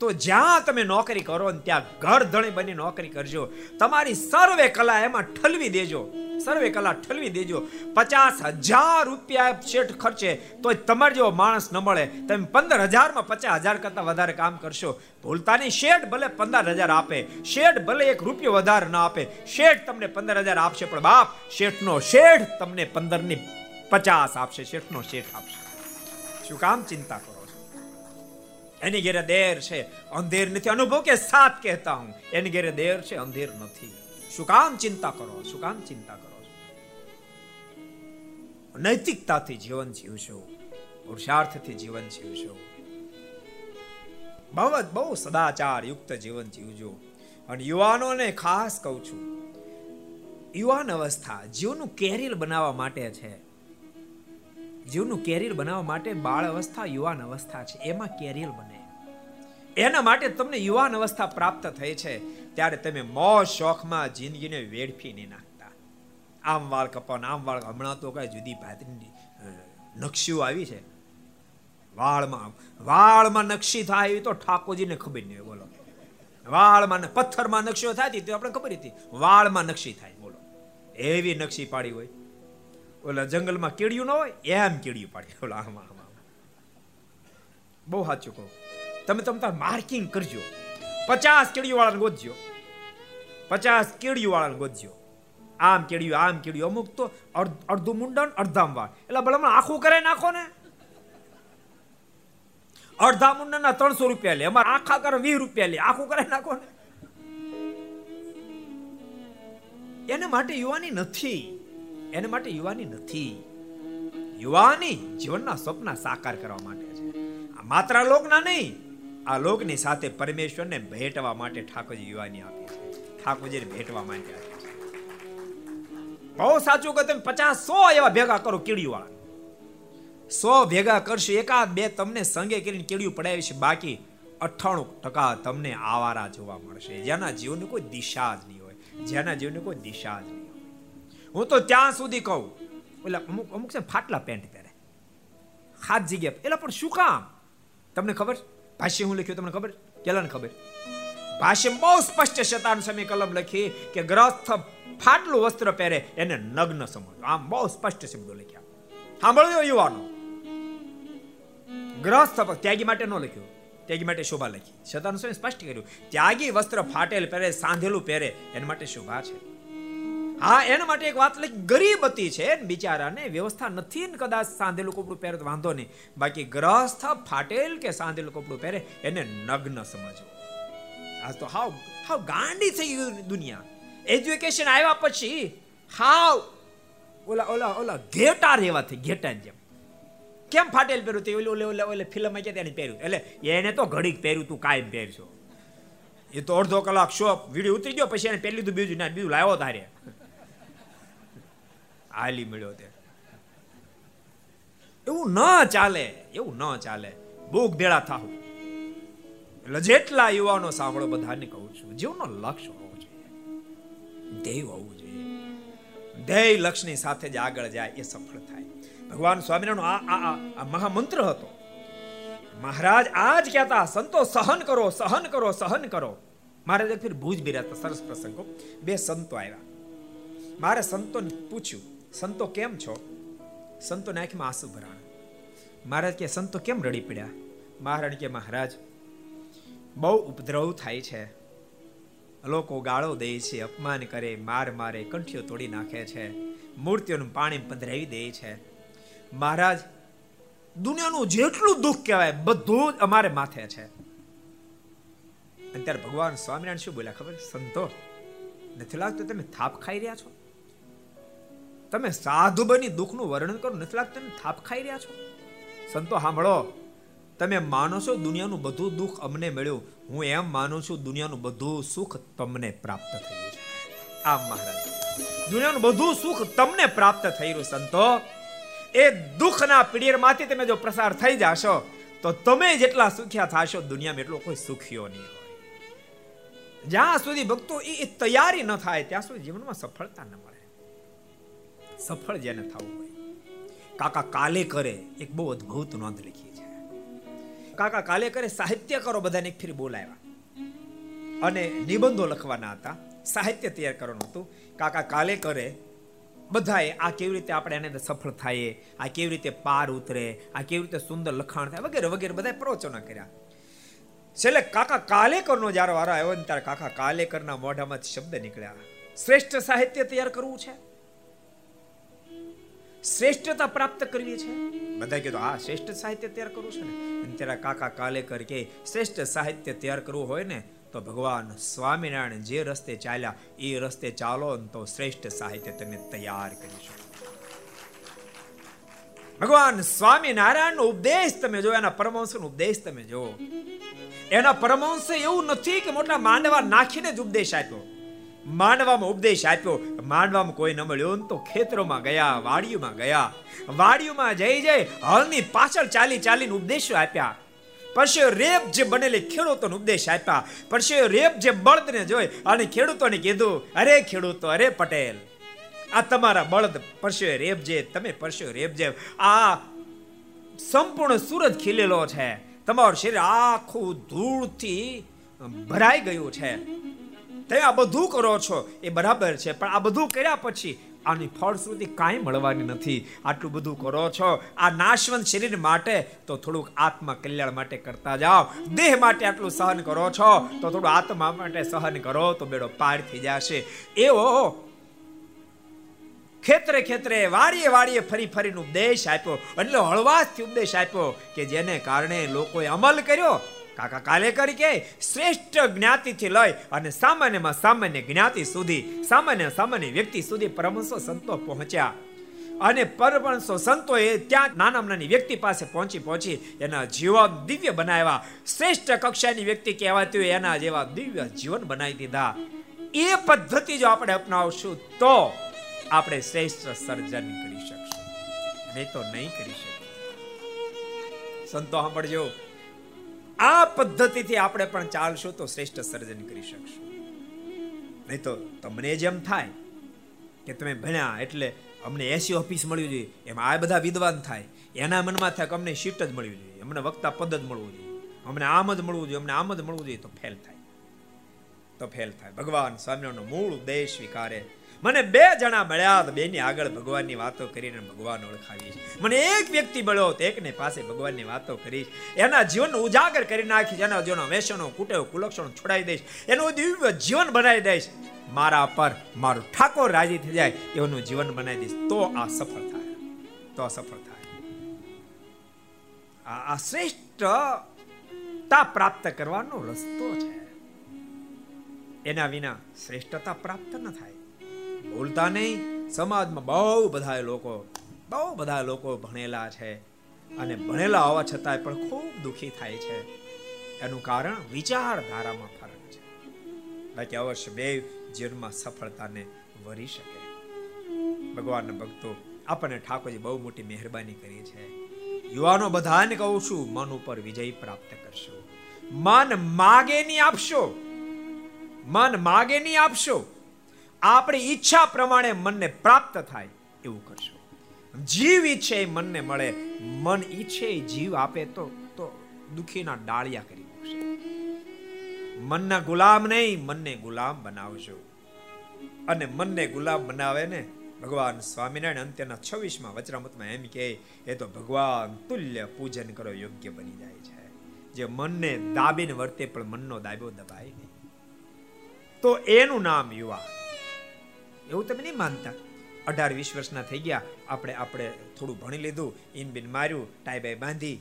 Speaker 1: તો જ્યાં તમે નોકરી કરો ને ત્યાં ઘર ધણી બની નોકરી કરજો. તમારી સર્વે કલા એમાં ઠલવી દેજો. સર્વે કલા ઠલવી દેજો. પચાસ હજાર રૂપિયા શેઠ ખર્ચે તો તમારે જેવો માણસ ન મળે. તમે પંદર હજારમાં પચાસ હજાર કરતાં વધારે કામ કરશો. ભૂલતા નહીં શેઠ ભલે પંદર હજાર આપે. શેઠ ભલે એક રૂપિયો વધારે ન આપે. શેઠ તમને પંદર હજાર આપશે, પણ બાપ, શેઠનો શેઠ તમને પંદરની પચાસ આપશે, શેઠનો શેઠ આપશે. શું કામ ચિંતા કરો? એની ઘેરે દેર છે, અંધેર નથી. અનુભવ કે સાથ કહેતા હું. એની ઘેરે દેર છે, અંધેર નથી. શું કામ ચિંતા કરો? શું કામ ચિંતા કરો નૈતિકતાથી જીવન જીવશો પુરુષાર્થથી જીવન જીવશો બહુ બહુ સદાચાર યુક્ત જીવન જીવજો અને યુવાનોને ખાસ કહું છું. યુવાન અવસ્થા જીવનું કેરિયર બનાવવા માટે છે. જીવનું કેરિયર બનાવવા માટે બાળ અવસ્થા, યુવાન અવસ્થા છે. એમાં કેરિયર બને. એના માટે તમને યુવાન અવસ્થા પ્રાપ્ત થઈ છે. ત્યારે તમે મોજ શોખમાં જિંદગીને વેડફી નહીં નાખતા. આમ વાળ કપાવન આમ વાળ હમણાં તો કઈ જુદી ભાતની નકશીઓ આવી છે. વાળમાં વાળમાં નકશી થાય એવી તો ઠાકોરજીને ખબર નહીં બોલો. વાળમાં પથ્થરમાં નકશીઓ થતી તો આપણે ખબર હતી. વાળમાં નકશી થાય, બોલો. એવી નકશી પાડી હોય. ઓલા જંગલમાં કેડિયું ન હોય, એમ કેડિયું પાડી. ઓલા, આમાં આમાં બહુ સાચું કહો. તમે તમે તાર માર્કિંગ કરજો. પચાસ કેડિયું વાળાને ગોતજો. પચાસ કેડિયું વાળાને ગોતજો. આમ કેડિયું આમ કેડિયું અમુક તો અડધું મુંડન, અડધામ વાળ. એટલે ભલે આખું કરે નાખો ને. અડધા મુંડનના ત્રણસો રૂપિયા લે. અમારે આખા કરે વીસ રૂપિયા લે. આખું કરે નાખો ને. એને માટે યુવાની નથી. એને માટે યુવાની નથી. યુવાની જીવનના સ્વપ્ન સાકાર કરવા માટે છે. આ માત્ર લોકના નહીં, આ લોકની સાથે પરમેશ્વરને ભેટવા માટે ઠાકોરજી યુવાની આપી છે. ઠાકોરજીને ભેટવા માટે આપી છે. બહુ સાચું કે તમે, પચાસ સો એવા ભેગા કરો કીડીયું વાળા સો ભેગા કરશો, એકાદ બે તમને સંગે કરીને કેળિયું પડાવી છે, બાકી અઠ્ઠાણું ટકા તમને આવારા જોવા મળશે. જેના જીવનની કોઈ દિશા જ નહીં હોય. જેના જીવનની કોઈ દિશા જ નહીં. હું તો ત્યાં સુધી કહું. એટલે અમુક અમુક છે ફાટલા પેન્ટ પહેરે. હાથ જગ્યા એટલે પણ શું કામ? તમને ખબર? ભાષ્ય હું લખ્યું, તમને ખબર? કેલાને ખબર? ભાષ્ય બહુ સ્પષ્ટ શતાન સમય કલમ લખી કે ગ્રસ્થ ફાટલું વસ્ત્ર પહેરે, એને નગ્ન સમજો. આમ બહુ સ્પષ્ટ શબ્દો લખ્યા. સાંભળજો યુવાનો? ગ્રસ્થ ત્યાગી માટે ન લખ્યું. ત્યાગી માટે શોભા લખી. શતાન સ્પષ્ટ કર્યું. ત્યાગી વસ્ત્ર ફાટેલ પહેરે, સાંધેલું પહેરે, એના માટે શોભા છે. હા એના માટે એક વાત લખી ગરીબ હતી છે બિચારાને. વ્યવસ્થા નથી ને કદાચ સાંધેલું કપડું પહેરે તો વાંધો નહીં. બાકી ગ્રહસ્થ ફાટેલ કે સાંધેલું કપડું પહેરે એને નગ્ન સમજવું. આજ તો હાવ હાવ ગાંડી થઈ ગયું દુનિયા. એજ્યુકેશન આવ્યા પછી હાવ ઓલા ઓલા ઓલા ઘેટા રેવા થઈ, ઘેટા જેમ કેમ ફાટેલ પહેર્યું? તે ઓલે ઓલે ઓલે ફિલ્મ આવી તેને પહેર્યું? એટલે એને તો ઘડીક પહેર્યું, તું કાયમ પહેરશો એ તો અડધો કલાક શોપ વીડિયો ઉતરી ગયો, પછી એને પહેરી લીધું, બીજું ના, બીજું લાવ્યો તારે. હાલી મળ્યો તે. એવું ન ચાલે, એવું ન ચાલે. ભૂખ ભેળા થાવ એટલે જેટલા યુવાનો સાંભળો બધાને કહું છું જીવનો લક્ષ્ય હોવો જોઈએ. ધ્યેય હોવું જોઈએ. ધ્યેય લક્ષ્યની સાથે જ આગળ જાય એ સફળ થાય. ભગવાન સ્વામિનારાયણ આ આ આ મહામંત્ર હતો. મહારાજ આજ કહેતા, સંતો સહન કરો સહન કરો સહન કરો. મહારાજ એક ફિર ભુજ બિરાતા સરસ પ્રસંગો બે સંતો આવ્યા. મારે સંતોને પૂછ્યું સંતો કેમ છો? સંતોને આંખમાં આંસુ ભરાણ. મહારાજ કે, સંતો કેમ રડી પડ્યા? મહારાજ કે, મહારાજ, બહુ ઉપદ્રવ થાય છે. લોકો ગાળો દે છે, અપમાન કરે, માર મારે, કંઠીઓ તોડી નાખે છે, મૂર્તિઓનું પાણી પધરાવી દે છે. મહારાજ, દુનિયાનું જેટલું દુઃખ કહેવાય, બધું જ અમારે માથે છે. અત્યારે ભગવાન સ્વામિનારાયણ શું બોલ્યા ખબર? સંતો, નથી લાગતું તમે થાપ ખાઈ રહ્યા છો? તમે સાધુ બની દુઃખનું વર્ણન કરો, નથી લાગતું થાપ ખાઈ રહ્યા છો? સંતો સાંભળો, તમે માનો છો દુનિયાનું બધું દુઃખ અમને મળ્યું. હું એમ માનું છું, દુનિયાનું બધું સુખ તમને પ્રાપ્ત થયું છે. આ મહારાજ, દુનિયાનું બધું સુખ તમને પ્રાપ્ત થયેલું સંતો. એ દુઃખના પીડિયરમાંથી તમે જો પ્રસાર થઈ જાશો, તો તમે જેટલા સુખ્યા થશો, દુનિયામાં એટલો કોઈ સુખ્યો નહીં હોય. જ્યાં સુધી ભક્તો એ તૈયારી ન થાય, ત્યાં સુધી જીવનમાં સફળતા ન મળે. સફળ જેને થવું હોય. કાકા કાલે કરે એક બહુ અદ્ભુત નોંધ લખી છે. કાકા કાલે કરે સાહિત્યકારો બધાને એક ફેરી બોલાવ્યા. અને નિબંધો લખવાના હતા. સાહિત્ય તૈયાર કરવાનું હતું. કાકા કાલે કરે બધાએ આ કેવી રીતે આપણે એને સફળ થાય, આ કેવી રીતે પાર ઉતરે, આ કેવી રીતે સુંદર લખાણ થાય વગેરે વગેરે બધા પ્રવચનો કર્યા. છેલ્લે કાકા કાલેકરનો જ્યારે વારો આવ્યો ને ત્યારે કાકા કાલેકરના મોઢામાંથી શબ્દ નીકળ્યા. શ્રેષ્ઠ સાહિત્ય તૈયાર કરવું છે. શ્રેષ્ઠતા પ્રાપ્ત કરવી છે? બધા કીધું, હા, શ્રેષ્ઠ સાહિત્ય તૈયાર કરવું છે ને? ત્યારે કાકા કાલેકર કે શ્રેષ્ઠ સાહિત્ય તૈયાર કરવું હોય ને, તો ભગવાન સ્વામિનારાયણ જે રસ્તે ચાલ્યા, એ રસ્તે ચાલો તો શ્રેષ્ઠ સાહિત્ય તમે તૈયાર કરી શકો. ભગવાન સ્વામિનારાયણ નો ઉપદેશ તમે જો, એના પરમહંસ નો ઉપદેશ તમે જો. એના પરમહંસે એવું નથી કે મોટા માંડવા નાખીને જ ઉપદેશ આપ્યો. માંડવામાં ઉપદેશ આપ્યો. માંડવામાં કોઈ ન મળ્યો તો ખેતરોમાં ગયા, વાડીઓમાં ગયા. વાડીઓમાં જઈ જઈ હળની પાછળ ચાલી ચાલીને ઉપદેશો આપ્યા. પછી રેપ જે બનેલી ખેડૂતોને ઉપદેશ આપ્યા. પછી રેપ જે બળદને જોઈ અને ખેડૂતોને કીધું, અરે ખેડૂતો, અરે પટેલ, આ તમારા બળદ પરસ્યો રેપ જે, તમે પરસ્યો રેપ જે. આ સંપૂર્ણ સૂરજ ખીલેલો છે. તમારું શરીર આખું ધૂળથી ભરાઈ ગયું છે. તમે આ બધું કરો છો, એ બરાબર છે, પણ આ બધું કર્યા પછી આની ફળશ્રુતિ કાંઈ મળવાની નથી. આટલું બધું કરો છો, આ નાશવંત શરીર માટે તો થોડુંક આત્મા કલ્યાણ માટે કરતા જાઓ. દેહ માટે આટલું સહન કરો છો, તો થોડું આત્મા માટે સહન કરો, તો બેડો પાર થઈ જશે. એવો ખેતરે ખેતરે વાડીએ વાડીએ ફરી ફરીને ઉપદેશ આપ્યો. એટલે હળવાશથી ઉપદેશ આપ્યો કે જેને કારણે લોકોએ અમલ કર્યો કાકા કાલે કરી કે શ્રેષ્ઠ જ્ઞાતિથી લઈ અને સામાન્યમાં સામાન્ય જ્ઞાતિ સુધી, સામાન્ય સામાન્ય વ્યક્તિ સુધી પરમહંસો સંતો પહોંચ્યા. અને પરમહંસો સંતોએ ત્યાં નાના નાની વ્યક્તિ પાસે પહોંચી પહોંચી એના જીવન દિવ્ય બનાવ્યા. શ્રેષ્ઠ કક્ષાની વ્યક્તિ કહેવાતી હોય એના જેવા દિવ્ય જીવન બનાવી દીધા. એ પદ્ધતિ જો આપણે અપનાવશું તો આપણે શ્રેષ્ઠ સર્જન કરી શકશું. નહીં તો નહીં કરી શકીએ. સંતો સાંભળજો. આ પદ્ધતિથી આપણે પણ ચાલશું તો શ્રેષ્ઠ સર્જન કરી શકશું. નહીં તો તમને જેમ થાય કે તમે ભણ્યા એટલે અમને એસી ઓફિસ મળવી જોઈએ, એમાં આ બધા વિદ્વાન થાય. એના મનમાં થાય કે અમને શીટ જ મળવી જોઈએ, અમને વક્તા પદ જ મળવું જોઈએ. અમને આમ જ મળવું જોઈએ, અમને આમ જ મળવું જોઈએ તો ફેલ થાય. તો ફેલ થાય. ભગવાન સ્વામિનારાયણનો મૂળ દેશ સ્વીકારે મને બે જણા મળ્યા બેની આગળ ભગવાનની વાતો કરીને ભગવાન ઓળખાવીશ મને એક વ્યક્તિ મળ્યો તો એકને પાસે ભગવાનની વાતો કરીશ. એના જીવનને ઉજાગર કરી નાખીશ. એના જીવન વેસનો કુટેવ, કુલક્ષણ છોડાવી દઈશ. એનું દિવ્ય જીવન બનાવી દઈશ. મારા પર મારું ઠાકોર રાજી થઈ જાય એનું જીવન બનાવી દઈશ. તો આ સફળ થાય. તો આ સફળ થાય. આ શ્રેષ્ઠતા પ્રાપ્ત કરવાનો રસ્તો છે. એના વિના શ્રેષ્ઠતા પ્રાપ્ત ન થાય. ભૂલતા નહીં. સમાજમાં બહુ બધા લોકો, બહુ બધા લોકો ભણેલા છે. અને ભણેલા હોવા છતાંય પણ ખૂબ દુઃખી થાય છે. એનું કારણ વિચારધારામાં ફરક છે. બાકી અવશ્ય બે જીવનમાં સફળતાને વરી શકે. ભગવાનના ભક્તો, આપણને ઠાકોરજી બહુ મોટી મહેરબાની કરી છે. યુવાનો બધાને કહું છું, મન ઉપર વિજય પ્રાપ્ત કરશો. મન માગે નહીં આપશો. મન માગે નહીં આપશો. આપણી ઈચ્છા પ્રમાણે મનને પ્રાપ્ત થાય એવું કરશો. જીવ ઈચ્છે એ મનને મળે, મન ઈચ્છે જીવ આપે તો તો દુખીના ડાળિયા કરી મૂકશે. મનના ગુલામ નહીં, મનને ગુલામ બનાવજો. અને મનને ગુલામ બનાવે ને ભગવાન સ્વામિનારાયણ અંત્યના છવ્વીસમાં વચરામતમાં એમ કે એ તો ભગવાન તુલ્ય પૂજન કરો, યોગ્ય બની જાય છે. જે મનને દાબીને વર્તે પણ મનનો દાબ્યો દબાય નહીં. તો એનું નામ યુવા. એવું તમે નહીં માનતા? અઢાર, વીસ વર્ષના થઈ ગયા, આપણે આપણે થોડું ભણી લીધું ઇન બિન માર્યું, ટાઈ બાય બાંધી.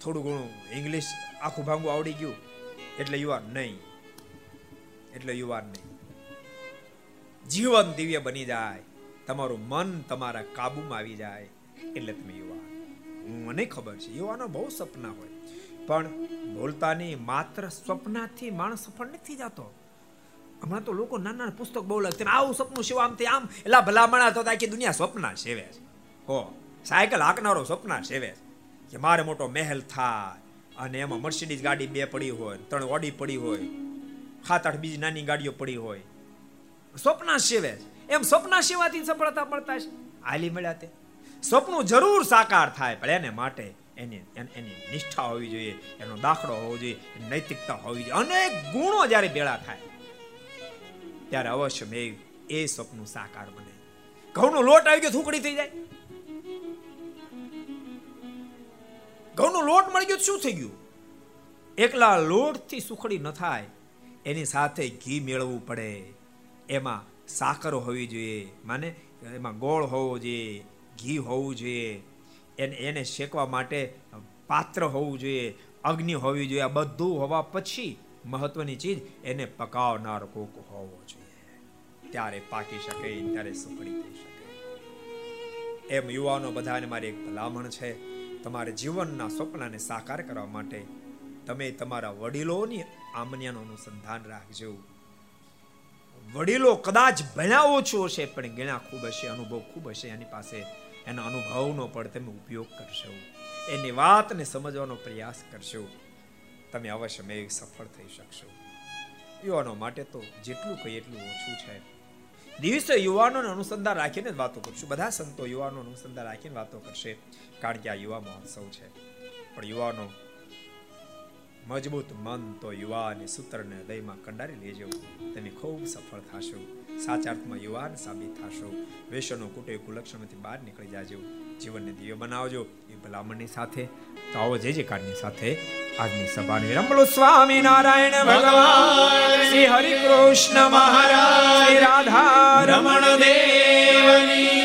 Speaker 1: થોડું ઘણું ઇંગ્લિશ આખું ભાંગું આવડી ગયું. એટલે યુવાન નહીં. એટલે યુવાન નહીં. જીવન દિવ્ય બની જાય. તમારું મન તમારા કાબુમાં આવી જાય. એટલે તમે યુવાન મને ખબર છે, યુવાનો બહુ સપના હોય. પણ બોલતાની માત્ર સ્વપ્નાથી માણસ સફળ નથી જતો. હમણાં તો લોકો નાના નાના પુસ્તક બહુ લખતા આવું સપનું શિવ આમ આમ એલા ભલામણા તો આખી દુનિયા સ્વપ્ન સેવે છે. હો, સાયકલ હાંકનારો સ્વપ્ન સેવે છે કે મારે મોટો મહેલ થાય અને એમાં મર્સિડીઝ ગાડી બે પડી હોય, ત્રણ ઓડી પડી હોય સાત આઠ બીજી નાની ગાડીઓ પડી હોય. સ્વપ્ના સેવે છે. એમ સ્વપ્ન સેવાથી સફળતા મળતા છે. હાલી મળ્યા તે. સપનું જરૂર સાકાર થાય, પણ એને માટે એની એની નિષ્ઠા હોવી જોઈએ, એનો દાખલો હોવો જોઈએ નૈતિકતા હોવી જોઈએ. અનેક ગુણો જ્યારે ભેળા થાય ત્યારે અવશ્ય મેં એ સ્વપ્ન સાકાર બને. ઘઉંનો લોટ આવી ગયો, થૂકડી થઈ જાય. ઘઉંનો લોટ મળી ગયો શું થઈ ગયું? એકલા લોટથી સુખડી ન થાય, એની સાથે ઘી મેળવવું પડે. એમાં સાકર હોવી જોઈએ, માને, એમાં ગોળ હોવો જોઈએ, ઘી હોવું જોઈએ, એને એને શેકવા માટે પાત્ર હોવું જોઈએ, અગ્નિ હોવી જોઈએ, આ બધું હોવા પછી મહત્વની ચીજ એને પકાવનાર કોક હોવો જોઈએ. ત્યારે પાકી શકે, ત્યારે સુખડી થઈ શકે. એમ યુવાનો બધાને મારી એક ભલામણ છે. તમારે જીવનના સ્વપ્નને સાકાર કરવા માટે તમે તમારા વડીલોની આમન્યાનું અનુસંધાન રાખજો. વડીલો કદાચ ભણ્યા ઓછો હશે, પણ ગણ્યા ખૂબ હશે, અનુભવ ખૂબ હશે, એની પાસે એના અનુભવનો પણ તમે ઉપયોગ કરશો. એની વાતને સમજવાનો પ્રયાસ કરશો. તમે અવશ્ય મેં સફળ થઈ શકશો. યુવાનો માટે તો જેટલું કહીએ એટલું ઓછું છે. દિવસે યુવાનોને અનુસંધાન રાખીને જ વાતો કરશું. બધા સંતો યુવાનો અનુસંધાન રાખીને વાતો કરશે, કારણ કે આ યુવા મહોત્સવ છે. પણ યુવાનો મજબૂત મન તો યુવાની સૂત્રને હૃદયમાં કંડારી લેજો. તમે ખૂબ સફળ થશો. સાચા અર્થમાં યુવાન સાબિત થશો. વેશનો કુટે કુલક્ષણમાંથી બહાર નીકળી જાજો. જીવનને દિવ્ય બનાવજો. એ ભલામણની સાથે, તો આવો જે જે સાથે આજની સભાને વિરામ બોલો સ્વામી નારાયણ ભગવાન. શ્રી હરિ કૃષ્ણ મહારાજ રાધા
Speaker 3: રમણ દેવની.